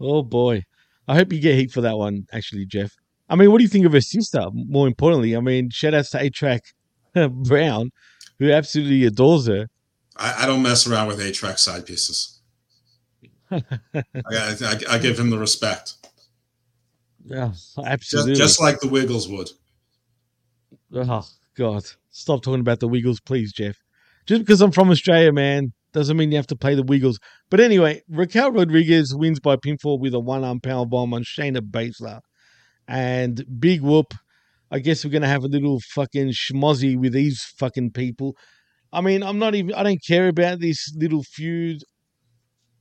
oh boy. I hope you get heat for that one, actually, Jeff. I mean, what do you think of her sister? More importantly, I mean, shout outs to A Track <laughs> Brown, who absolutely adores her. I, I don't mess around with A track side pieces. I, I, I give him the respect, <laughs> Yeah, just, absolutely. just like the Wiggles would. Oh God! Stop talking about the Wiggles, please, Jeff. Just because I'm from Australia, man, doesn't mean you have to play the Wiggles. But anyway, Raquel Rodriguez wins by pinfall with a one-arm power bomb on Shayna Baszler, and big whoop. I guess we're gonna have a little fucking schmozzy with these fucking people. I mean, I'm not even. I don't care about this little feud.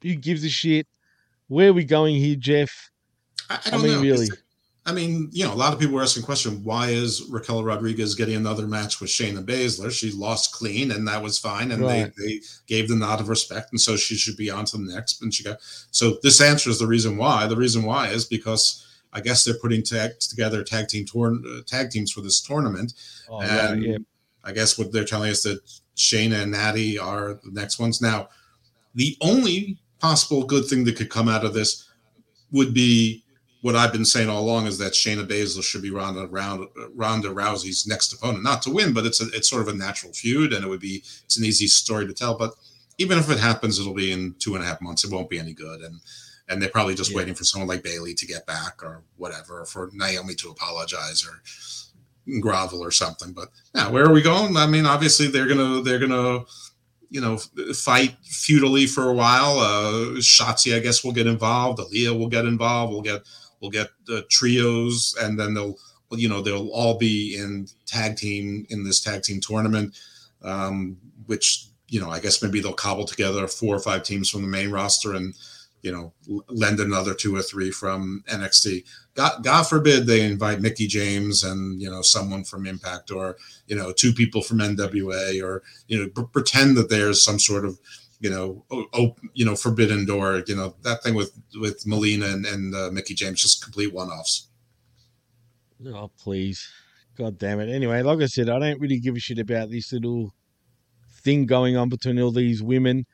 Who gives a shit? Where are we going here, Jeff? I, I I don't mean, know. really. Is it- I mean, you know, a lot of people were asking question, why is Raquel Rodriguez getting another match with Shayna Baszler? She lost clean, and that was fine, and Right. they, they gave the nod of respect, and so she should be on to the next. And she got so this answers the reason why. The reason why is because I guess they're putting tag, together tag team tour, uh, tag teams for this tournament, Oh, and yeah. I guess what they're telling us that Shayna and Natty are the next ones. Now, the only possible good thing that could come out of this would be what I've been saying all along is that Shayna Baszler should be Ronda, Ronda, Ronda Rousey's next opponent, not to win, but it's a, it's sort of a natural feud, and it would be it's an easy story to tell. But even if it happens, it'll be in two and a half months. It won't be any good, and and they're probably just Yeah. waiting for someone like Bayley to get back or whatever, or for Naomi to apologize or grovel or something. But now, where are we going? I mean, obviously they're gonna they're gonna you know fight feudally for a while. Uh, Shotzi, I guess, will get involved. Aaliyah will get involved. We'll get we'll get the trios, and then they'll you know they'll all be in tag team in this tag team tournament, um, which you know I guess maybe they'll cobble together four or five teams from the main roster and you know lend another two or three from NXT. God, God forbid they invite Mickie James and you know someone from Impact or you know two people from NWA or you know pr- pretend that there's some sort of you know o- op- you know forbidden door you know that thing with with Melina and, and uh, Mickie James just complete one offs. Oh, please. God damn it. Anyway, like I said, I don't really give a shit about this little thing going on between all these women.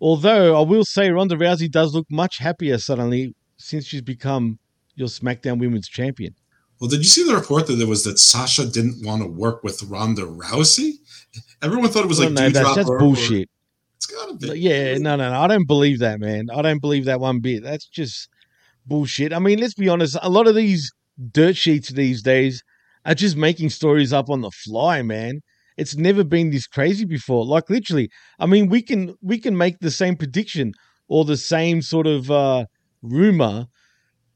Although I will say Ronda Rousey does look much happier suddenly since she's become your SmackDown Women's Champion. Well, did you see the report that there was that Sasha didn't want to work with Ronda Rousey? Everyone thought it was Well, like no, that's, that's or- bullshit. It's gotta be. Yeah, no, no, no. I don't believe that, man. I don't believe that one bit. That's just bullshit. I mean, let's be honest. A lot of these dirt sheets these days are just making stories up on the fly, man. It's never been this crazy before. Like literally, I mean, we can we can make the same prediction or the same sort of uh rumor.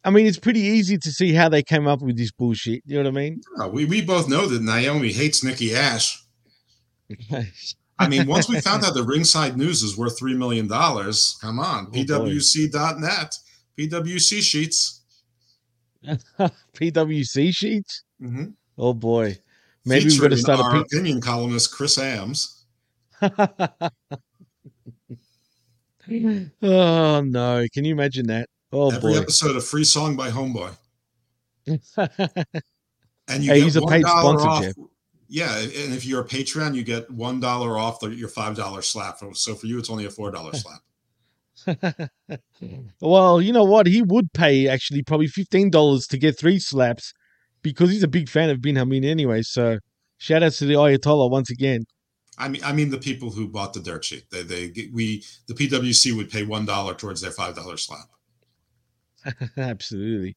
I mean, it's pretty easy to see how they came up with this bullshit. You know what I mean? We, we both know that Naomi hates Nikki Ash. <laughs> I mean, once we found out <laughs> the ringside news is worth $3 million, come on, Oh. PWC.net, PWC sheets. <laughs> PWC sheets. Mhm. Oh boy, maybe we've got to start a our P- opinion columnist, Chris Ams. <laughs> oh no! Can you imagine that? Oh Every boy! episode of Free Song by Homeboy. And you Hey, get he's a $1 paid sponsor, off. Yeah, and if you're a Patreon, you get one dollar off the, your five dollar slap. So for you, it's only a four dollar <laughs> slap. <laughs> well, you know what? He would pay actually probably fifteen dollars to get three slaps because he's a big fan of Bin Hamin anyway. So shout out to the Ayatollah once again. I mean, I mean the people who bought the dirt sheet. They, they, we, the PWC would pay one dollar towards their five dollar slap. <laughs> Absolutely.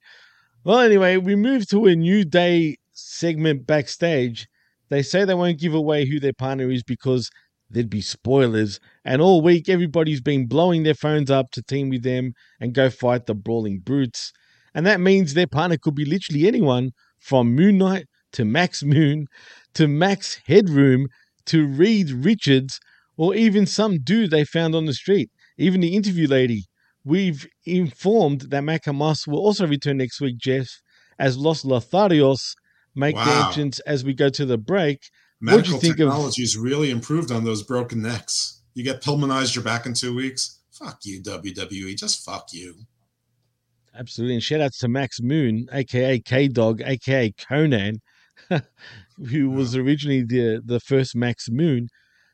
Well, anyway, we move to a new day segment backstage. They say they won't give away who their partner is because there'd be spoilers. And all week, everybody's been blowing their phones up to team with them and go fight the brawling brutes. And that means their partner could be literally anyone from Moon Knight to Max Moon to Max Headroom to Reed Richards or even some dude they found on the street. Even the interview lady. We've informed that Makamas will also return next week, Jeff, as Los Lotharios make their Wow. entrance as we go to the break. What do Medical you think of technology's really improved on those broken necks. You get pulmonized your back in two weeks. Fuck you, WWE. Just fuck you. Absolutely. And shout outs to Max Moon, aka K Dog, aka Konnan, <laughs> who was originally the, the first Max Moon.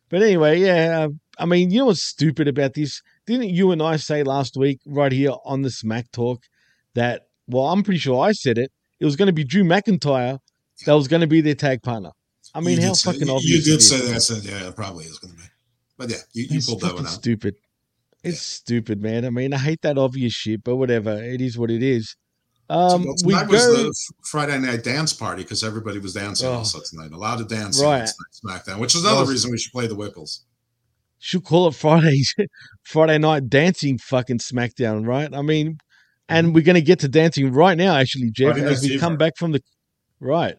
But anyway, yeah, uh, I mean, you know what's stupid about this? Didn't you and I say last week, right here on the Smack Talk, that, well, I'm pretty sure I said it, it was going to be Drew McIntyre that was going to be their tag partner. I mean, You how say- fucking obvious You did say that. I said, yeah, it probably is going to be. But yeah, you, you pulled that one out. stupid. It's stupid, man. I mean, I hate that obvious shit, but whatever. It is what it is. Um, Well, we tonight go. was the Friday night dance party because everybody was dancing Oh. also tonight. Allowed to dance Right. on SmackDown, which is another Well, reason we should play the Wiggles. should call it Friday <laughs> Friday night dancing fucking SmackDown, right? I mean, and we're gonna get to dancing right now, actually, Jeff, Friday as we come back from the right.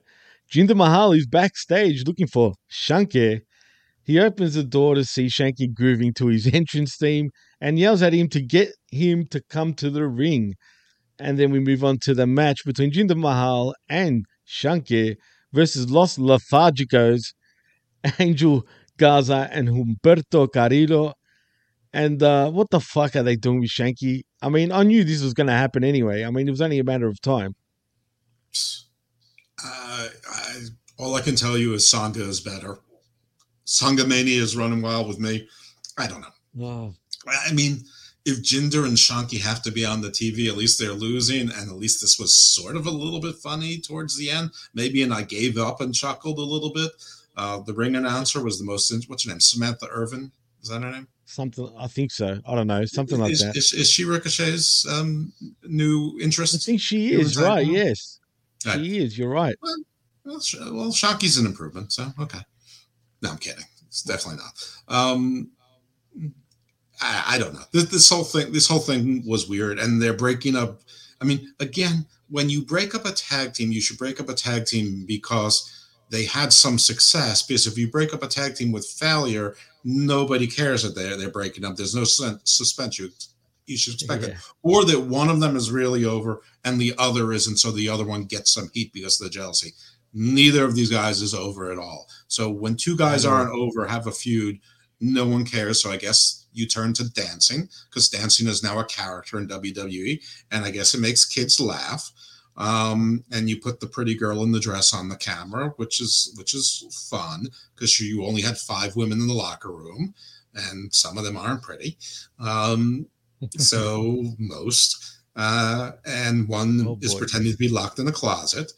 Jinder Mahal is backstage looking for Shankar. He opens the door to see Shanky grooving to his <laughs> entrance theme and yells at him to get him to come to the ring. And then we move on to the match between Jinder Mahal and Shankar versus Los Lethargicos, <laughs> Angel Garza and Humberto Carrillo. And uh, what the fuck are they doing with Shanky? I mean, I knew this was going to happen anyway. I mean, it was only a matter of time. Uh, I, all I can tell you is Sanga is better. Sanga Mania is running wild with me. I don't know. Wow. I mean, if Jinder and Shanky have to be on the TV, at least they're losing, and at least this was sort of a little bit funny towards the end. Maybe, and I gave up and chuckled a little bit. Uh, the ring announcer was the most. What's her name? Samantha Irvin. Is that her name? Something. I think so. I don't know. Something like that. Is, is she Ricochet's um, new interest? I think she is right. Yes, Right. she is. You're right. Well, Sh- well, Shanky's an improvement, so okay. No, I'm kidding. It's definitely not. Um, I, I don't know. This, this whole thing, this whole thing was weird, and they're breaking up. I mean, again, when you break up a tag team, you should break up a tag team because they had some success. Because if you break up a tag team with failure, nobody cares that they're they're breaking up. There's no suspense. You you should <laughs> expect it, or that one of them is really over and the other isn't, so the other one gets some heat because of the jealousy. Neither of these guys is over at all. So when two guys aren't over, have a feud, no one cares. So I guess you turn to dancing because dancing is now a character in WWE, and I guess it makes kids laugh. Um, and you put the pretty girl in the dress on the camera, which is which is fun because you only had five women in the locker room, and some of them aren't pretty. Um, so most, uh, and one Oh, is pretending to be locked in a closet.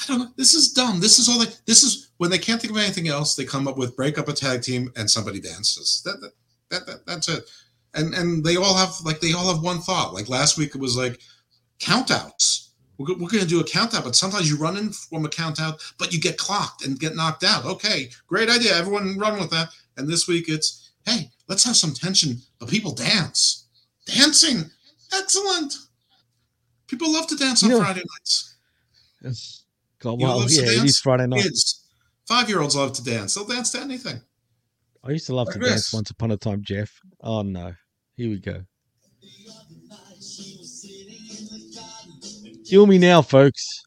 I don't know. This is dumb. This is all they. This is when they can't think of anything else. They come up with break up a tag team and somebody dances. That, that, that, that that's it. And and they all have like they all have one thought. Like last week it was like countouts. We're, we're going to do a count out, but sometimes you run in from a count out, but you get clocked and get knocked out. Okay, great idea. Everyone run with that. And this week it's hey, let's have some tension, but people dance. Dancing, excellent. People love to dance on You know- Friday nights. It's- God, well, yeah, it is Friday night. Kids, five year olds love to dance. They'll dance to anything. I used to love to dance once upon a time, Jeff. Oh no, here we go. Kill me now, folks.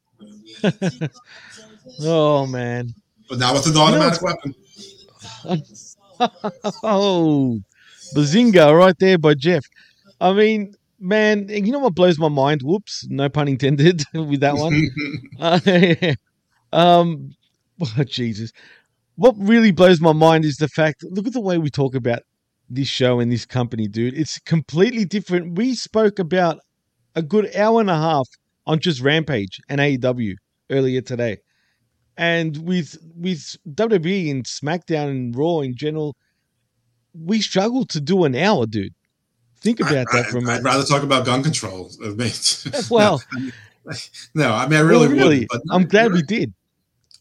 <laughs> oh man. But now with an You know automatic weapon. <laughs> oh, <laughs> bazinga right there by Jeff. I mean, man, you know what blows my mind? Whoops, no pun intended <laughs> with that one. <laughs> Uh, um, oh, Jesus. What really blows my mind is the fact look at the way we talk about this show and this company, dude. It's completely different. We spoke about a good hour and a half on just Rampage and AEW earlier today. And with with WWE and SmackDown and Raw in general, we struggle to do an hour, dude. Think about that for a I'd rather talk about gun control. uh, mate. Well, <laughs> no, I mean I well, really, really, would. I'm glad we did.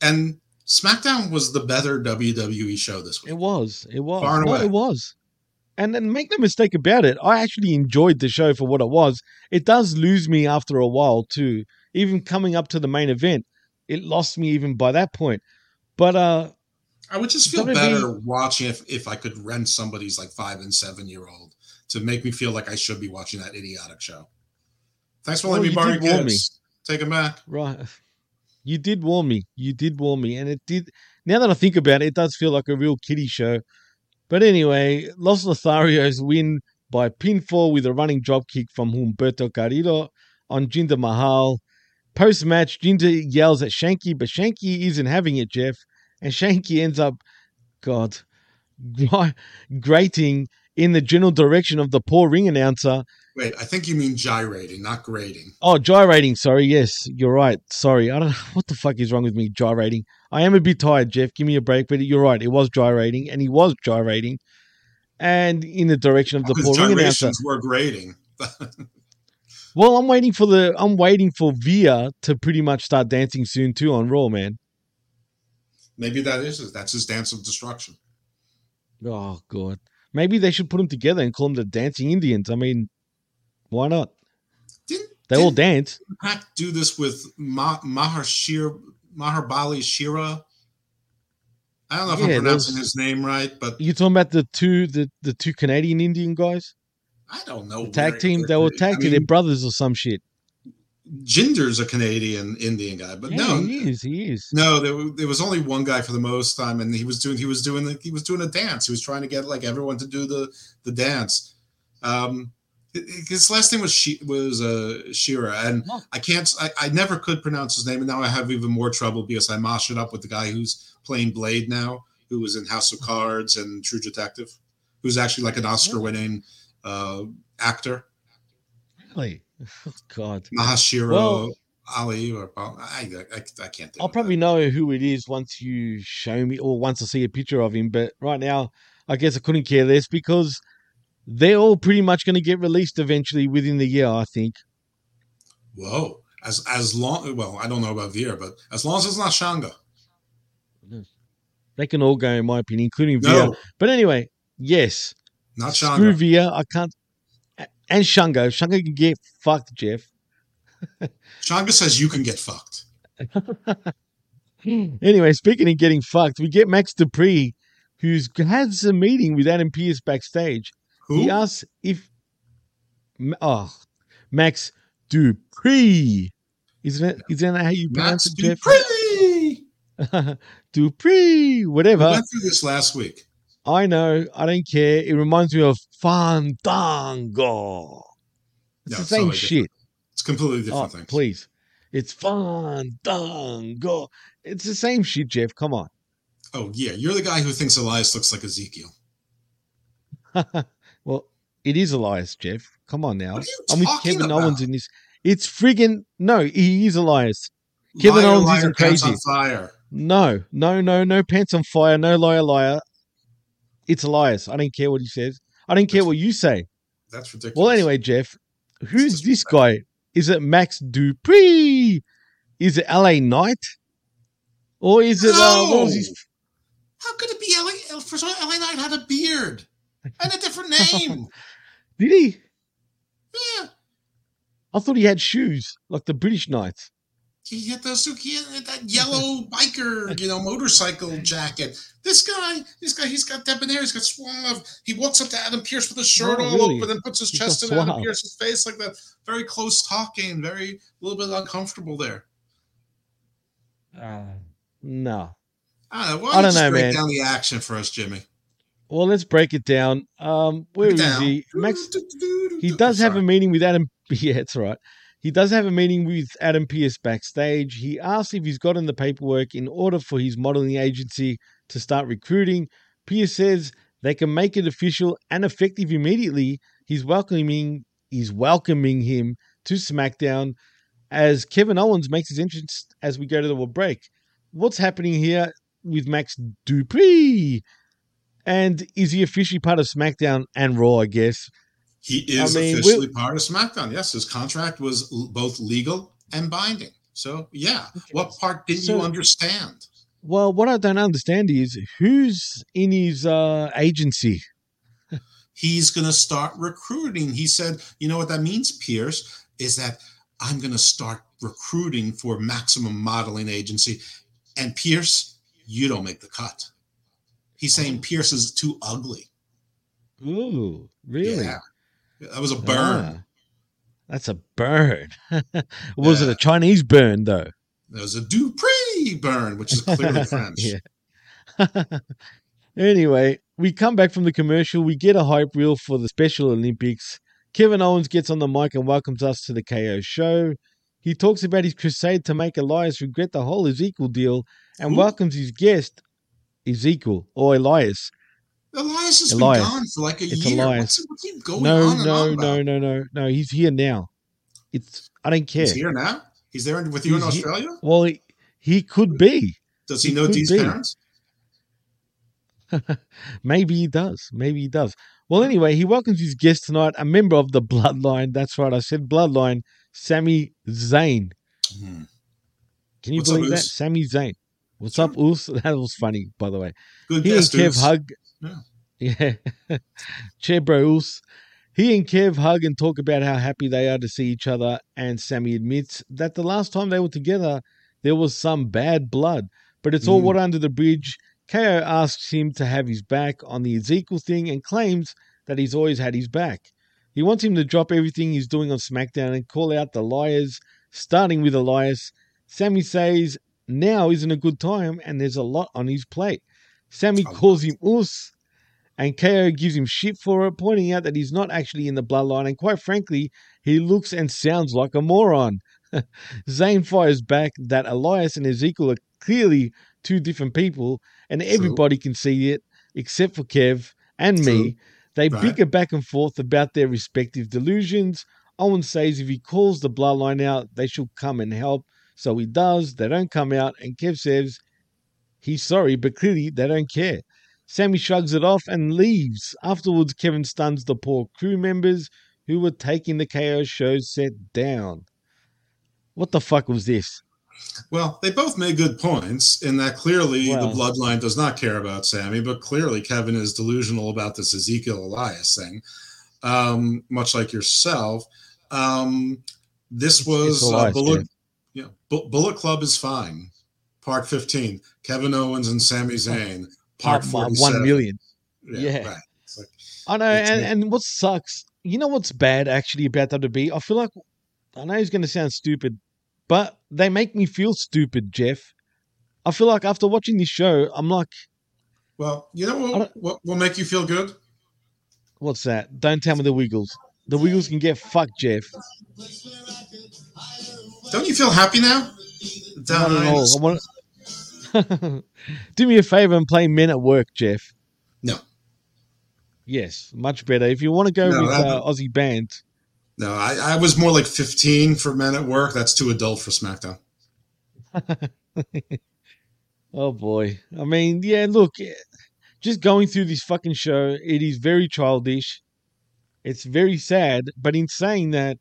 And SmackDown was the better WWE show this week. It was. It was. Far and No, away. it was. And then make no mistake about it, I actually enjoyed the show for what it was. It does lose me after a while too. Even coming up to the main event, it lost me even by that point. But uh I would just feel WWE better watching if, if I could rent somebody's like five and seven year old to make me feel like I should be watching that idiotic show. Thanks for Well, letting me borrow your me. Take them back. Right. You did warn me. You did warn me. And it did now that I think about it, it does feel like a real kiddie show. But anyway, Los Lotharios win by pinfall with a running drop kick from Humberto Carrillo on Jinder Mahal. Post match, Jinder yells at Shanky, but Shanky isn't having it, Jeff. And Shanky ends up, God, grating in the general direction of the poor ring announcer Wait, I think you mean gyrating, not grading. Oh, gyrating. Sorry. Yes, you're right. Sorry. I don't know <laughs> what the fuck is wrong with me. Gyrating. I am a bit tired, Jeff. Give me a break. But you're right. It was gyrating, and he was gyrating, and in the direction of the poor ring announcer. were grading. <laughs> Well, I'm waiting for the. I'm waiting for Veer to pretty much start dancing soon too on Raw, man. Maybe that is that's his dance of destruction. Oh god. Maybe they should put them together and call them the Dancing Indians. I mean, why not? they all dance. Pac do this with Ma- Maharshir Maharbali Shira. I don't know if Yeah, I'm pronouncing his name right, but You talking about the two the the two Canadian Indian guys? I don't know. The tag team. They were I tag team. They're mean, brothers or some shit. Jinder's a Canadian Indian guy, but Yeah, no, he is. He is. no, there, there was only one guy for the most time, and he was doing he was doing the, he was doing a dance. He was trying to get like everyone to do the the dance. Um, hi- his last name was she was uh Shira, and I can't I, I never could pronounce his name, and now I have even more trouble because I mosh it up with the guy who's playing Blade now, who was in House of Cards and True Detective, who's actually like an Oscar winning uh, actor Really? <laughs> Oh, God. Mahashiro Well- Ali or I, I, I can't. I'll probably know who it is once you show me or once I see a picture of him. But right now, I guess I couldn't care less because they're all pretty much going to get released eventually within the year, I think. Whoa. As as long well, I don't know about the Veer, but as long as it's not Shanga. They can all go, in my opinion, including No. Veer. But anyway, yes. Not Screw Shanga. Veer. I can't. And Shungo. Shungo can get fucked, Jeff. <laughs> Shanga says you can get fucked. <laughs> Anyway, speaking of getting fucked, we get Max Dupri, who's has a meeting with Adam Pearce backstage. Who? He asks if oh Max Dupri. Isn't it? Isn't that how you pronounce Max it, Jeff? Dupri. <laughs> Dupri, We whatever. went through this last week. I know. I don't care. It reminds me of Fandango. It's No, the same totally shit. Oh, different. It's completely different Oh, things. please. It's Fandango. It's the same shit, Jeff. Come on. Oh yeah, you're the guy who thinks Elias looks like Ezekiel. <laughs> well, it is Elias, Jeff. Come on now. What are you I'm with Kevin about? Owens in this. It's friggin' no, he is Elias. Kevin Liar, Owens liar, isn't pants crazy. No, no, no, no pants on fire, no liar, liar. It's Elias. I don't care what he says. I don't care what you say. That's ridiculous. Well, anyway, Jeff, who's this guy? Is it Max Dupri? Is it LA Knight? Or is it uh, his How could it be LA? Of all, LA Knight had a beard and a different <laughs> name. Did he? yeah, I thought he had shoes like the British Knights. He had the suit, he had that <laughs> yellow biker, you know, motorcycle jacket. This guy, this guy, he's got debonair, he's got suave. He walks up to Adam Pearce with his shirt Oh, all really? open and puts his He's chest in Adam. Pearce's face like that. Very close talking, very a little bit uncomfortable there. No. I don't know. I don't, know, break man. down the action for us, Jimmy? Well, let's break it down. Um, where Break is down. he? Max. He does have a meeting with Adam. <laughs> Yeah, that's right. He does have a meeting with Adam Pearce backstage. He asks if he's gotten the paperwork in order for his modeling agency to start recruiting. Pearce says they can make it official and effective immediately. He's welcoming. He's welcoming him to SmackDown as Kevin Owens makes his entrance as we go to the break. What's happening here with Max Dupri? And is he officially part of SmackDown and Raw? I guess. He is I mean, officially part of SmackDown. Yes, his contract was l- both legal and binding. So, yeah. What part didn't you understand? Well, what I don't understand is who's in his uh, agency. He's going to start recruiting. He said, you know what that means, Pearce, is that I'm going to start recruiting for Maximum Modeling Agency. And Pearce, you don't make the cut. He's Oh. saying Pearce is too ugly. Ooh, really? Yeah. That was a burn. Ah, that's a burn. <laughs> Was it a Chinese burn though? There was a Dupri burn, which is clearly <laughs> French. yeah. <laughs> anyway, we come back from the commercial. We get a hype reel for the Special Olympics. Kevin Owens gets on the mic and welcomes us to the KO show. He talks about his crusade to make Elias regret the whole Ezekiel deal and Who? welcomes his guest, Ezekiel or Elias. Elias has Elias. been gone for like a It's year. Elias. What's, what's he going no, on and no, no, no, no, no. He's here now. It's I don't care. He's here now. He's there with you in He's he- Australia. well, he, he could be. Does he, he know be. parents? <laughs> Maybe he does. Maybe he does. Well, anyway, he welcomes his guest tonight, a member of the Bloodline. That's right, I said Bloodline, Sami Zayn. Hmm. Can you What's up, believe that? Oos? Sami Zayn. What's up, Us? <laughs> That was funny, by the way. Good he and guest, Kev Oos. hug. Yeah. <laughs> Yeah. He and Kev hug and talk about how happy they are to see each other. And Sami admits that the last time they were together, there was some bad blood. But it's all Mm. water under the bridge. KO asks him to have his back on the Ezekiel thing and claims that he's always had his back. He wants him to drop everything he's doing on SmackDown and call out the liars, starting with Elias. Sammy says now isn't a good time and there's a lot on his plate. Sami calls him Us, and KO gives him shit for it, pointing out that he's not actually in the bloodline, and quite frankly, he looks and sounds like a moron. <laughs> Zayn fires back that Elias and Ezekiel are clearly two different people, and everybody can see it except for Kev and me. They Right. bicker back and forth about their respective delusions. Owen says if he calls the bloodline out, they should come and help. So he does. They don't come out, and Kev says he's sorry, but clearly they don't care. Sami shrugs it off and leaves. Afterwards, Kevin stuns the poor crew members who were taking the KO show set down. What the fuck was this? Well, they both made good points in that clearly Well- the bloodline does not care about Sami, but clearly Kevin is delusional about this Ezekiel Elias thing, um, much like yourself. Um, this was uh, Elias, Bullet. Yeah, Bu- Bullet Club is fine. Park 15, Kevin Owens and Sami Zayn. Park uh, 47. one million. Yeah, Yeah. right. Like, I know, and, and what sucks, you know what's bad actually about WWE? I feel like, I know it's going to sound stupid, but they make me feel stupid, Jeff. I feel like after watching this show, I'm like, well, you know what, what will make you feel good? what's that? Don't tell me the Wiggles. The Wiggles can get fucked, Jeff. Don't you feel happy now? Not at all. I want... <laughs> Do me a favor and play Men at Work, Jeff. No. Yes, much better. If you want to go No, with uh, Aussie Band, No, I, I was more like 15 for Men at Work. That's too adult for SmackDown. <laughs> Oh boy. I mean, yeah, look, eh, just going through this fucking show, it is very childish. It's very sad, but in saying that,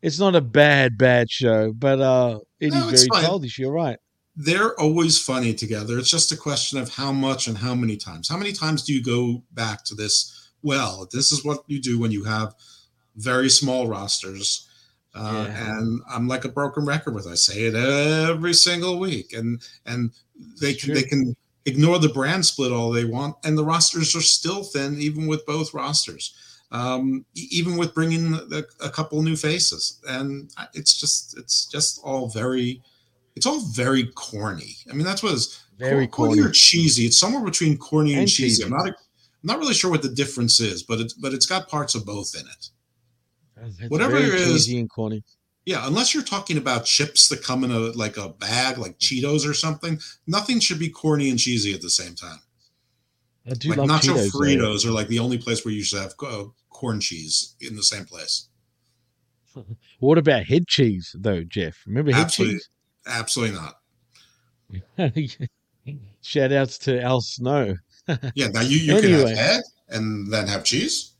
it's not a bad, bad show, but uh it is No, it's very fine. childish, you're right. They're always funny together. It's just a question of how much and how many times. How many times do you go back to this? Well, this is what you do when you have very small rosters. Uh, And I'm like a broken record with. I say it every single week, and and they can they can ignore the brand split all they want, and the rosters are still thin, even with both rosters. Um, even with bringing the, a couple new faces, and it's just it's just all very it's all very corny. I mean, that's what it's Very corny, corny. or cheesy. It's somewhere between corny and, And cheesy. cheesy. I'm not I'm not really sure what the difference is, but it's but it's got parts of both in it. Whatever it is- cheesy and corny. Yeah, unless you're talking about chips that come in a like a bag, like Cheetos or something, nothing should be corny and cheesy at the same time. I do like love nacho Cheetos. though. Fritos are like the only place where you should have uh, corn cheese in the same place. <laughs> What about head cheese though, Jeff? Remember head Absolutely, cheese? Absolutely not. <laughs> Shout outs to Al Snow. <laughs> Yeah, now you you Anyway. can have head and then have cheese.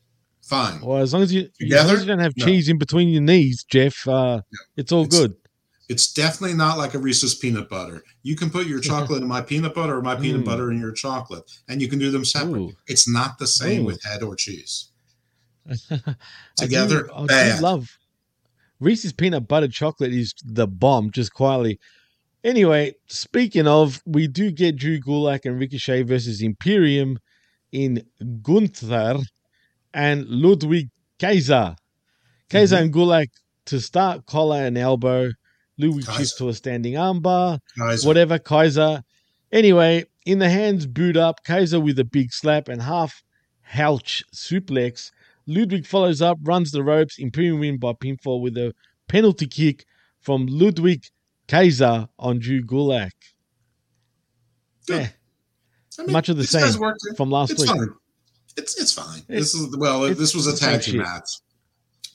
Fine. Well, as long as you, as Together? as you don't have No. cheese in between your knees, Jeff, uh, it's all It's- good. It's definitely not like a Reese's peanut butter. You can put your chocolate in my peanut butter or my <laughs> peanut Mm. butter in your chocolate, and you can do them separate. Ooh. It's not the same Ooh. with head or cheese. I Together, do, I do love Reese's peanut butter chocolate is the bomb, just quietly. Anyway, speaking of, we do get Drew Gulak and Ricochet versus Imperium in Gunther and Ludwig Kaiser. Kaiser mm-hmm. and Gulak to start collar and elbow. Ludwig shifts to a standing armbar. Kaiser. Whatever, Kaiser. Anyway, in the hands, boot up. Kaiser with a big slap and half Houch suplex. Ludwig follows up, runs the ropes. Imperium win by pinfall with a penalty kick from Ludwig Kaiser on Drew Gulak. Yeah. I mean, Much of the same from last it's week. Fine. It's it's fine. It's- this is well. this was a tag team match.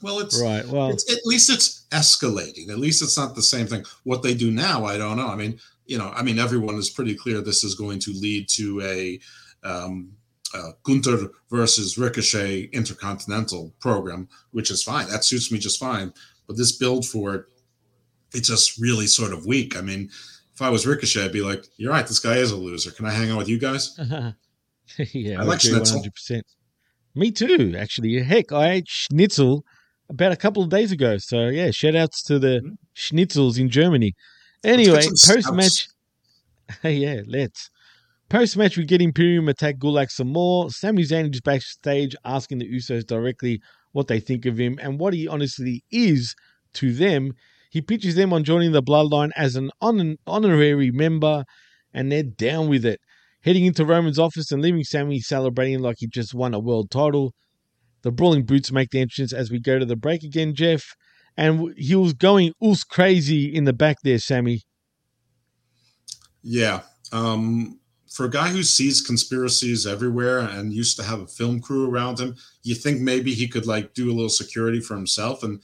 Well, it's Right. Well, it's, at least it's escalating. At least it's not the same thing. What they do now, I don't know. I mean, you know, I mean, everyone is pretty clear this is going to lead to a um, uh, Gunther versus Ricochet Intercontinental program, which is fine. That suits me just fine. But this build for it, it's just really sort of weak. I mean, if I was Ricochet, I'd be like, "You're right. This guy is a loser. Can I hang out with you guys?" <laughs> yeah, I like schnitzel. 100%. Me too, actually. Heck, I ate schnitzel about a couple of days ago. So, yeah, shout outs to the schnitzels in Germany. Anyway, post match. <laughs> yeah, let's. Post match, we get Imperium attack Gulak some more. Sami Zayn is backstage asking the Usos directly what they think of him and what he honestly is to them. He pitches them on joining the Bloodline as an hon- honorary member, and they're down with it. Heading into Roman's office and leaving Sami celebrating like he just won a world title. The Brawling Brutes make the entrance as we go to the break again, Jeff. And he was going oos crazy in the back there, Sami. Yeah. Um, for a guy who sees conspiracies everywhere and used to have a film crew around him, you think maybe he could like do a little security for himself and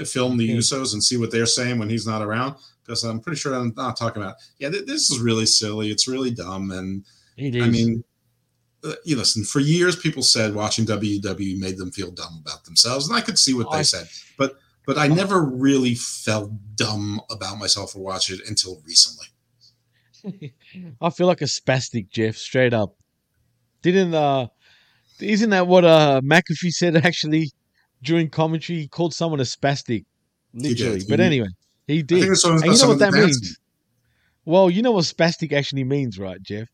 f- film the Usos and see what they're saying when he's not around. Because I'm pretty sure I'm not talking about. Yeah, th- this is really silly. It's really dumb, and I mean, uh, you listen. For years, people said watching WWE made them feel dumb about themselves, and I could see what I- they said. But but I never really felt dumb about myself for watching it until recently. <laughs> I feel like a spastic, Jeff, straight up. Didn't uh isn't that what uh McAfee said actually during commentary? He called someone a spastic. Literally. did. But anyway, he did. and you know what that dancing. means? Well, you know what spastic actually means, right, Jeff?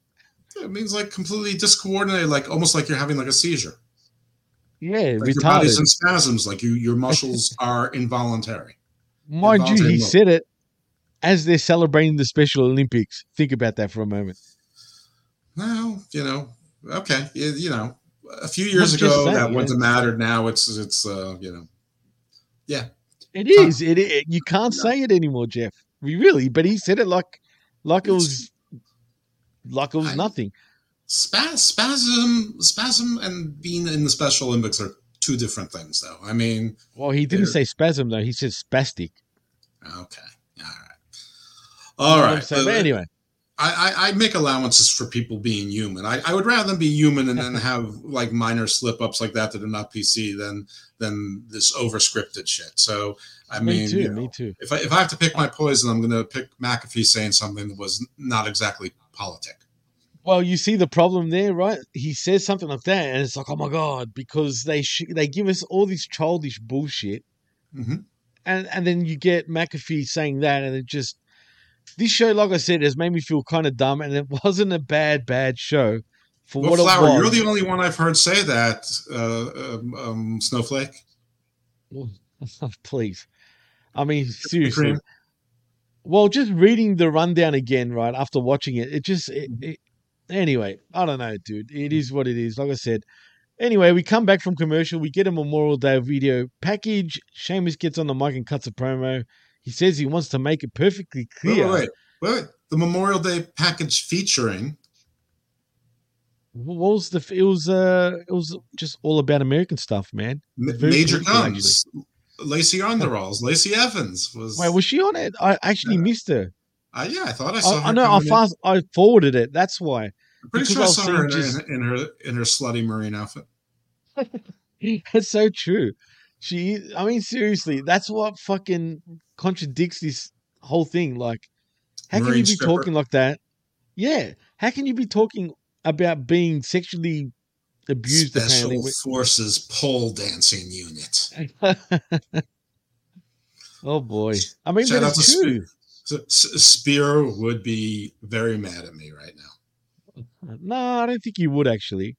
It means like completely discoordinated, like almost like you're having like a seizure. Yeah, Like your body's in spasms, like you your <laughs> muscles are involuntary. Mind you, he mode. said it as they're celebrating the Special Olympics. Think about that for a moment. Well, you know, okay, you, you know, a few years ago saying, that wouldn't have mattered. Now it's it's uh, you know, yeah, It is. It, it you can't say it anymore, Jeff. We really, but he said it like like it was like it was nothing. Spa- spasm, spasm, and being in the Special Olympics are two different things, though. I mean, Well, he didn't say spasm though. He said spastic. okay, all right, You know all right. Uh, anyway, I, I, I make allowances for people being human. I, I would rather them be human and then have <laughs> like minor slip ups like that that are not PC than than this over scripted shit. So I me mean, too. you know, me too. if I if I have to pick my poison, I'm gonna pick McAfee saying something that was not exactly politic. Well, you see the problem there, right? He says something like that, and it's like, oh my god, because they sh- they give us all this childish bullshit, Mhm. and and then you get McAfee saying that, and it just this show, like I said, has made me feel kind of dumb, and it wasn't a bad bad show for Well, what Flower, you're the only one I've heard say that. Uh, um, um, Snowflake. <laughs> Please, I mean seriously. Well, just reading the rundown again, right after watching it, it just it, it, anyway. I don't know, dude. It is what it is. Like I said. Anyway, we come back from commercial. We get a Memorial Day video package. Sheamus gets on the mic and cuts a promo. He says he wants to make it perfectly clear. wait, wait, wait. The Memorial Day package featuring What was the? It was uh, it was just all about American stuff, man. Very Major Guns, Lacey Underalls, Lacey Evans was. Wait, was she on it? I actually missed her. Uh, yeah, I thought I saw I, her. I know. I coming in. fast. I forwarded it. That's why. I'm pretty because sure I was saw her in, just- in, in her in her slutty marine outfit. <laughs> that's so true. She, I mean, seriously, that's what fucking contradicts this whole thing. Like, how can you be stripper. talking like that? Yeah, how can you be talking about being sexually abused? Special apparently, Forces pole dancing unit. <laughs> oh boy, I mean, Shout out to true. Spear. Spear would be very mad at me right now. No, I don't think he would actually.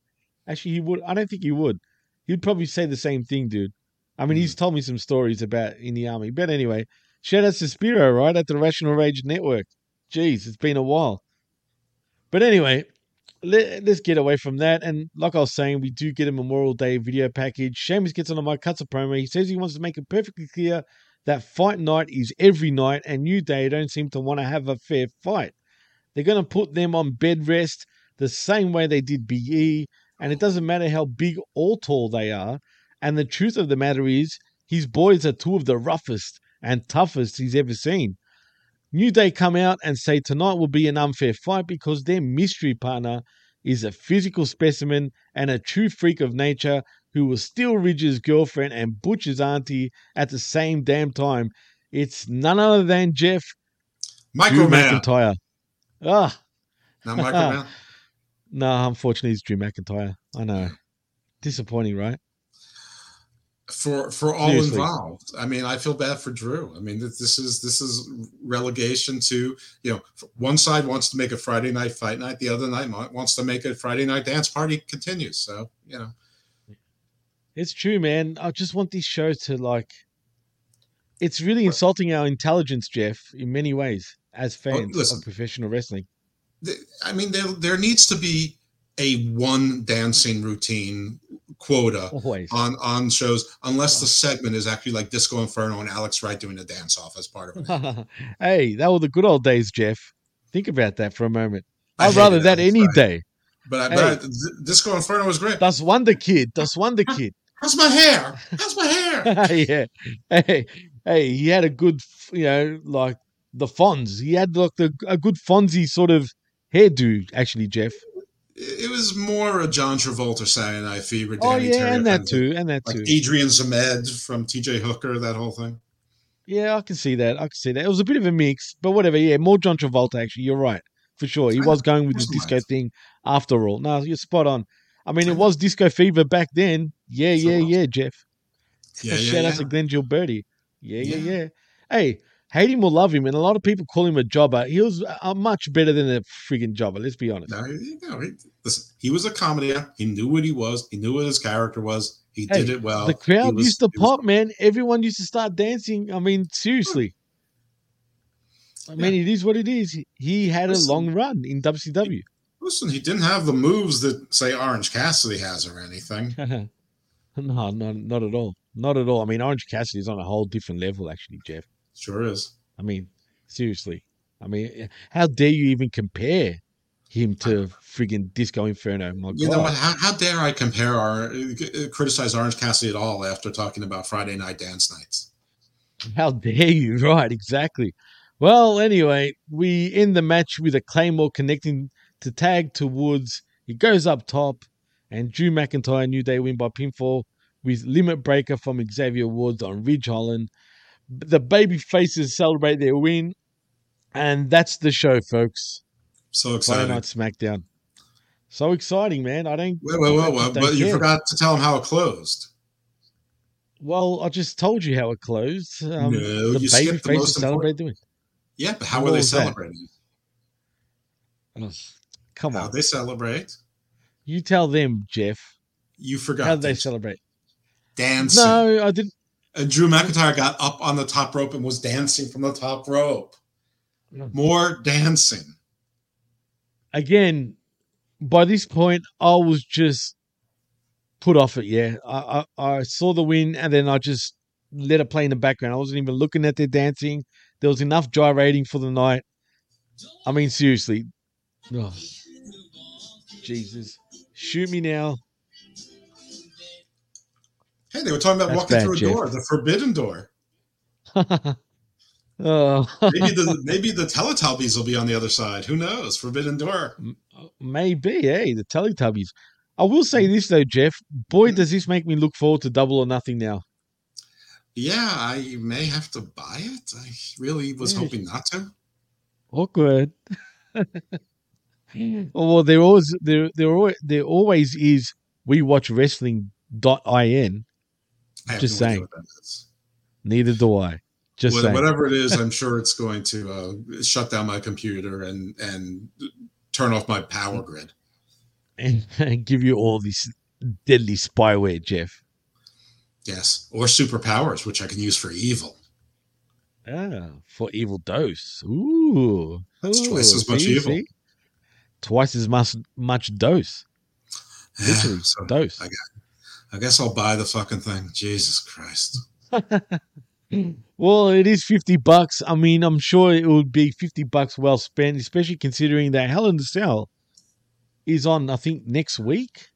Actually, he would. I don't think he would. He'd probably say the same thing, dude. I mean, Hmm. he's told me some stories about in the army. But anyway, shout out to Spiro, right, at the Rational Rage Network. Jeez, it's been a while. But anyway, let, us get away from that. And like I was saying, we do get a Memorial Day video package. Sheamus gets on the mic, cuts a promo. He says he wants to make it perfectly clear that fight night is every night, and New Day don't seem to want to have a fair fight. They're going to put them on bed rest the same way they did BE, and it doesn't matter how big or tall they are. And the truth of the matter is, his boys are two of the roughest and toughest he's ever seen. New Day come out and say tonight will be an unfair fight because their mystery partner is a physical specimen and a true freak of nature who will steal Ridge's girlfriend and Butch's auntie at the same damn time. It's none other than Jeff Drew McIntyre. Ah, Not no, <laughs> unfortunately, it's Drew McIntyre. I know. Disappointing, right? For for all Seriously. involved. I mean, I feel bad for Drew. I mean, this is this is relegation to you know one side wants to make a Friday night fight night, the other night wants to make a Friday night dance party continues. So you know, It's true, man. I just want this show to like. It's really insulting our intelligence, Jeff, in many ways, as oh, fans listen. of professional wrestling. I mean, there there needs to be a one dancing routine quota <laughs> Always. on on shows, unless the segment is actually like Disco Inferno and Alex Wright doing a dance off as part of it. <laughs> hey, that were the good old days, Jeff. Think about that for a moment. I'd rather that any Friday. day. But, I, Hey. but I, Disco Inferno was great. That's Wonder Kid. <laughs> That's Wonder Kid. How's my hair? How's my hair? yeah. Hey, hey, he had a good, you know, like the Fonz. He had like the, a good Fonzie sort of hairdo, actually, Jeff. It was more a John Travolta Night Fever. Oh Danny yeah, Terry and that kind of thing. too, and that Like too. Adrian Zmed from TJ Hooker, that whole thing. Yeah, I can see that. I can see that. It was a bit of a mix, but whatever. Yeah, more John Travolta. Actually, you're right for sure. He was going with the disco thing after all. No, you're spot on. I mean, it was disco fever back then. Yeah, yeah, yeah, Jeff. Yeah, yeah, Shout out to Glenn Gilberti. Yeah, yeah, Yeah. yeah. Hey, hate him or love him, and a lot of people call him a jobber. He was uh, much better than a friggin' jobber. Let's be honest. No, know, he, listen, he was a comedian. He knew what he was. He knew what his character was. He Hey, did it well. the crowd was- used to he was- pop, man. Everyone used to start dancing. I mean, seriously. I mean, it is what it is. He- He had a long run in WCW. Listen, he didn't have the moves that say Orange Cassidy has or anything. <laughs> no, no, not at all. Not at all. I mean, Orange Cassidy is on a whole different level, actually, Jeff. Sure is. I mean, seriously. I mean, how dare you even compare him to friggin' Disco Inferno? My You God. know what? How, how dare I compare our uh, criticize Orange Cassidy at all after talking about Friday night dance nights? How dare you? <laughs> Right, exactly. Well, anyway, we end the match with a Claymore connecting to tag to Woods. He goes up top, and Drew McIntyre New Day win by pinfall with Limit Breaker from Xavier Woods on Ridge Holland. The baby faces celebrate their win, and that's the show, folks. So Friday exciting. Night SmackDown. So exciting, man. I don't. Wait, wait, I wait, just wait, but you care. forgot to tell them how it closed. Well, I just told you how it closed. Um, No, the you baby the faces celebrate the win. Yeah, but how What were they celebrating? Come How on. they celebrate? You tell them, Jeff. You forgot. How did they celebrate? Dancing. No, I didn't. And Drew McIntyre got up on the top rope and was dancing from the top rope. More dancing. Again, by this point, I was just put off it. Yeah, I, I I saw the win and then I just let it play in the background. I wasn't even looking at their dancing. There was enough gyrating for the night. I mean, seriously. Oh, Jesus, shoot me now. Hey, they were talking about That's walking bad, through a Jeff. door, the forbidden door. <laughs> Oh, Maybe the maybe the Teletubbies will be on the other side. Who knows? Forbidden door. Maybe, hey, the Teletubbies. I will say this though, Jeff. Boy, does this make me look forward to Double or Nothing now. Yeah, I may have to buy it. I really was Yeah. hoping not to. Awkward. <laughs> well, there always there there always, there always is. We watch wrestling dot in. Just no saying. what that is. Neither do I. Just saying. whatever it is, <laughs> I'm sure it's going to uh, shut down my computer and and turn off my power grid. and, and give you all this deadly spyware, Jeff. Yes, or superpowers, which I can use for evil. Ah, for evil dose. Ooh, That's twice as much see, evil. see? Twice as much much dose. Literally, so dose. I, got, I guess I'll buy the fucking thing. Jesus Christ. <laughs> Well, it is 50 bucks. I mean, I'm sure it would be 50 bucks well spent, especially considering that Hell in the Cell is on, I think, next week.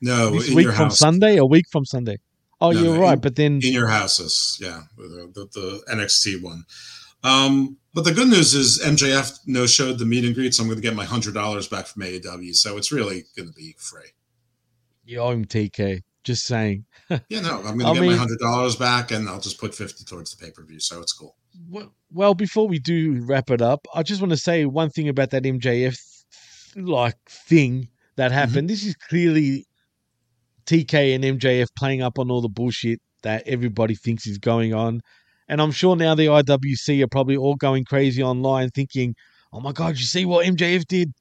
No, this in week your from house. Sunday, a week from Sunday. Oh, No, you're no, right. in- but then, in your houses, yeah, the, the, the NXT one. Um, but the good news is MJF no showed the meet and greet, so I'm going to get my hundred dollars back from AEW. So it's really going to be free. You owe him TK. Just saying. <laughs> Yeah, no, I'm going to get my hundred dollars back, and I'll just put fifty towards the pay per view. So it's cool. Well, well, before we do wrap it up, I just want to say one thing about that MJF like thing that mm-hmm. happened. This is clearly TK and MJF playing up on all the bullshit that everybody thinks is going on. And I'm sure now the IWC are probably all going crazy online thinking, oh my God, you see what MJF did?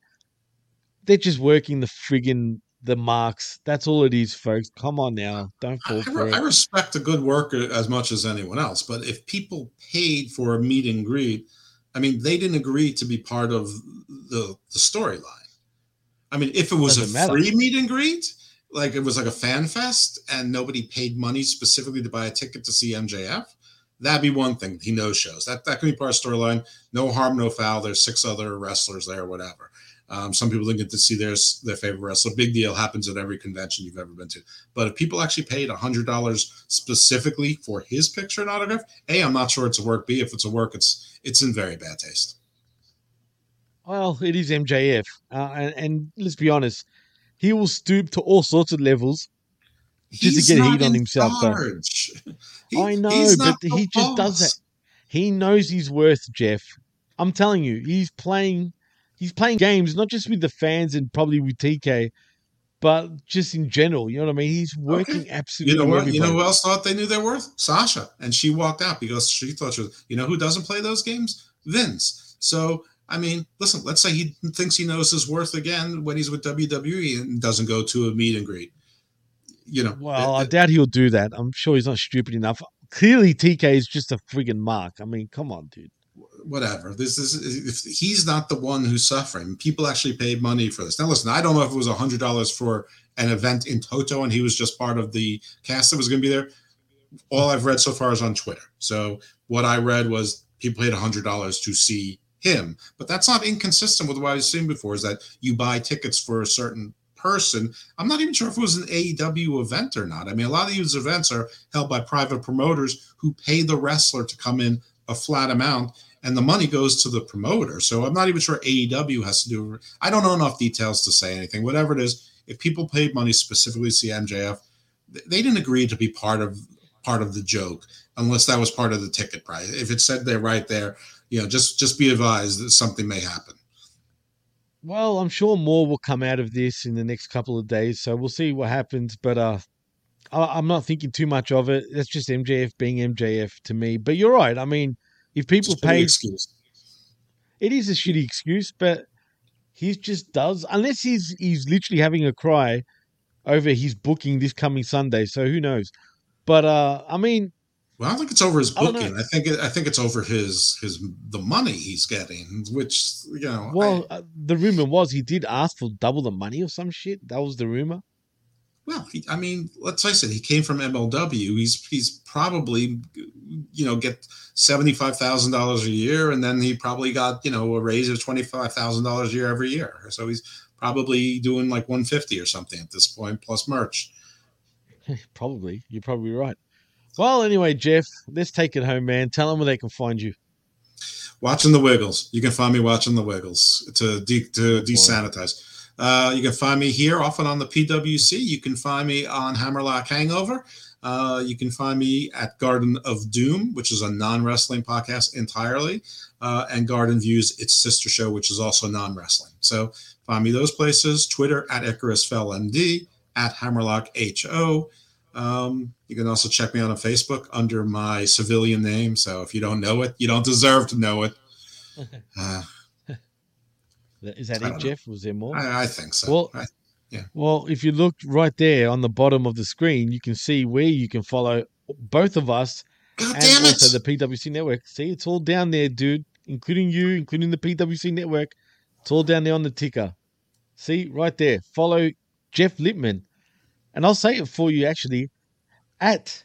They're just working the friggin' the marks. That's all it is, folks. Come on now. Don't fall I, for I it. respect a good worker as much as anyone else, but if people paid for a meet and greet, I mean, they didn't agree to be part of the the storyline. I mean, if it was Doesn't a matter. free meet and greet, like it was like a fan fest, and nobody paid money specifically to buy a ticket to see MJF, that'd be one thing. He no shows that that can be part of storyline. No harm, no foul. There's six other wrestlers there, whatever. Um, some people didn't get to see their their favorite wrestler. Big deal happens at every convention you've ever been to. But if people actually paid hundred dollars specifically for his picture and autograph, a I'm not sure it's a work. B if it's a work, it's it's in very bad taste. Well, it is MJF, uh, and, and let's be honest, he will stoop to all sorts of levels just He's to get heat on himself. Charge. <laughs> I know, but he just does that. He knows his worth, Jeff. I'm telling you, he's playing. He's playing games not just with the fans and probably with TK, but just in general. You know what I mean? He's working Okay. absolutely. You know what? You know who else thought they knew their worth? Sasha, and she walked out because she thought she was. You know who doesn't play those games? Vince. So I mean, listen. Let's say he thinks he knows his worth again when he's with WWE and doesn't go to a meet and greet. You know, Well, uh, I uh, doubt he'll do that. I'm sure he's not stupid enough. Clearly, TK is just a friggin' mark. I mean, come on, dude. Whatever. This is if he's not the one who's suffering. People actually paid money for this. Now, listen, I don't know if it was hundred dollars for an event in Toto and he was just part of the cast that was going to be there. All I've read so far is on Twitter. So what I read was people paid hundred dollars to see him, but that's not inconsistent with what I've seen before. Is that you buy tickets for a certain person? I'm not even sure if it was an AEW event or not. I mean, a lot of these events are held by private promoters who pay the wrestler to come in a flat amount and the money goes to the promoter. So I'm not even sure AEW has to do. I don't know enough details to say anything. Whatever it is, if people paid money specifically to see MJF, they didn't agree to be part of part of the joke unless that was part of the ticket price. If it said there right there, you know, just just be advised that something may happen. Well, I'm sure more will come out of this in the next couple of days, so we'll see what happens. But uh, I'm not thinking too much of it. That's just MJF being MJF to me. But you're right. I mean, if people pay, excuse. it is a shitty excuse, but he just does. Unless he's he's literally having a cry over his booking this coming Sunday. So who knows? But uh, I mean, Well, I don't think it's over his I booking. I, think it, I think it's over his his the money he's getting, which you know. well, uh, the rumor was he did ask for double the money or some shit. That was the rumor. Well, he, I mean, let's face it. He came from MLW. He's he's probably, you know, get seventy five thousand dollars a year, and then he probably got you know a raise of twenty five thousand dollars a year every year. So he's probably doing like one fifty or something at this point, plus merch. <laughs> probably. You're probably right. Well, anyway, Jeff, let's take it home, man. Tell them where they can find you. Watching the Wiggles. You can find me watching the Wiggles to de- to desanitize. Uh, you can find me here often on the PWC. You can find me on Hammerlock Hangover. Uh, you can find me at Garden of Doom, which is a non wrestling podcast entirely, uh, and Garden Views, its sister show, which is also non wrestling. So find me those places. Twitter at Icarus Fell MD, at Hammerlock HO. Um, you can also check me out on Facebook under my civilian name. So if you don't know it, you don't deserve to know it. <laughs> Uh, Is that it, know. Jeff? Was there more? I, I think so. Well, I- yeah. Well, if you look right there on the bottom of the screen, you can see where you can follow both of us God and damn it! also the PWC network. See, it's all down there, dude, including you, including the PWC network. It's all down there on the ticker. See, right there. Follow Jeff Lippman. And I'll say it for you actually at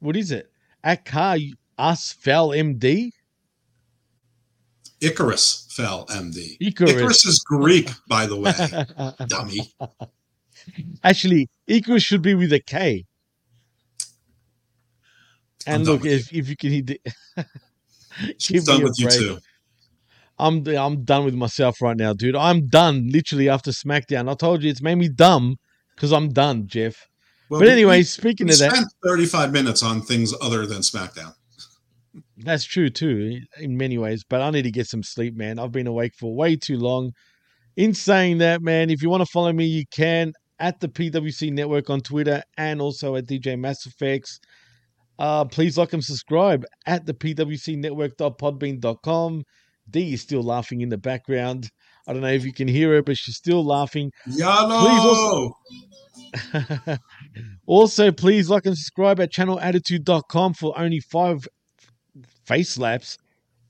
what is it? At Car Us Fell MD. Icarus fell MD. Icarus. Icarus is Greek, by the way. <laughs> Dummy. Actually, Icarus should be with a K. And I'm look, if, if you can hit the, <laughs> <laughs> She's done with you too. I'm I'm done with myself right now, dude. I'm done literally after SmackDown. I told you it's made me dumb because I'm done, Jeff. Well, but anyway, we- speaking we of that, 35 minutes on things other than SmackDown. That's true too, in many ways. But I need to get some sleep, man. I've been awake for way too long. In saying that, man, if you want to follow me, you can at the PWC Network on Twitter and also at DJ Mass Effects. Uh, please like and subscribe at the PWC Network.podbean.com. D is still laughing in the background. I don't know if you can hear her, but she's still laughing. Yano! also, <laughs> also, please like and subscribe at channelattitude.com for only five face slaps.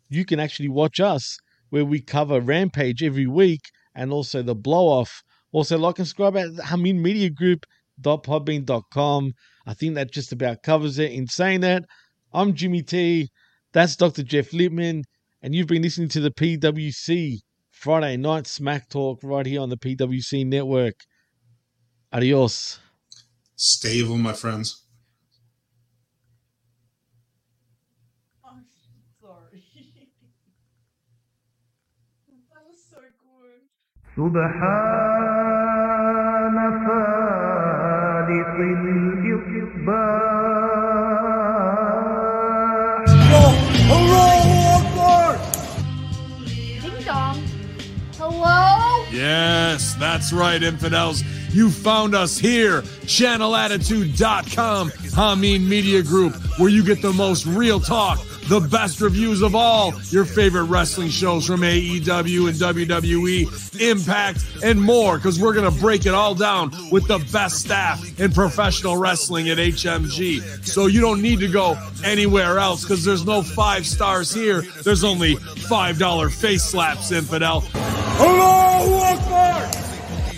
You can actually watch us where we cover Rampage every week and also the blow off. Also, like and subscribe at Hameen Media Group.podbean.com. I think that just about covers it. In saying that, I'm Jimmy T. That's Dr. Jeff Lippman, and you've been listening to the PWC Friday night smack talk right here on the PWC network. Adios. Stable, my friends. سبحان خالق الإصباح Ding dong. Hello? Yes, that's right, infidels. You found us here, channelattitude.com, Hameen Media Group, where you get the most real talk, the best reviews of all your favorite wrestling shows from AEW and WWE, Impact, and more, because we're going to break it all down with the best staff in professional wrestling at HMG. So you don't need to go anywhere else, because there's no five stars here. There's only $5 face slaps, infidel.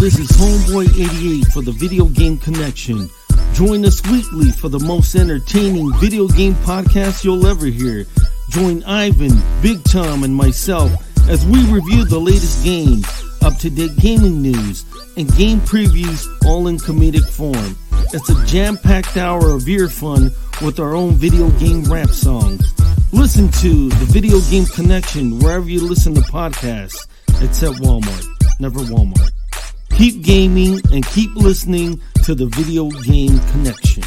This is Homeboy88 for the Video Game Connection. Join us weekly for the most entertaining video game podcast you'll ever hear. Join Ivan, Big Tom, and myself as we review the latest games, up to date gaming news, and game previews all in comedic form. It's a jam packed hour of ear fun with our own video game rap songs. Listen to the Video Game Connection wherever you listen to podcasts, except Walmart. Never Walmart. Keep gaming and keep listening to the Video Game Connection.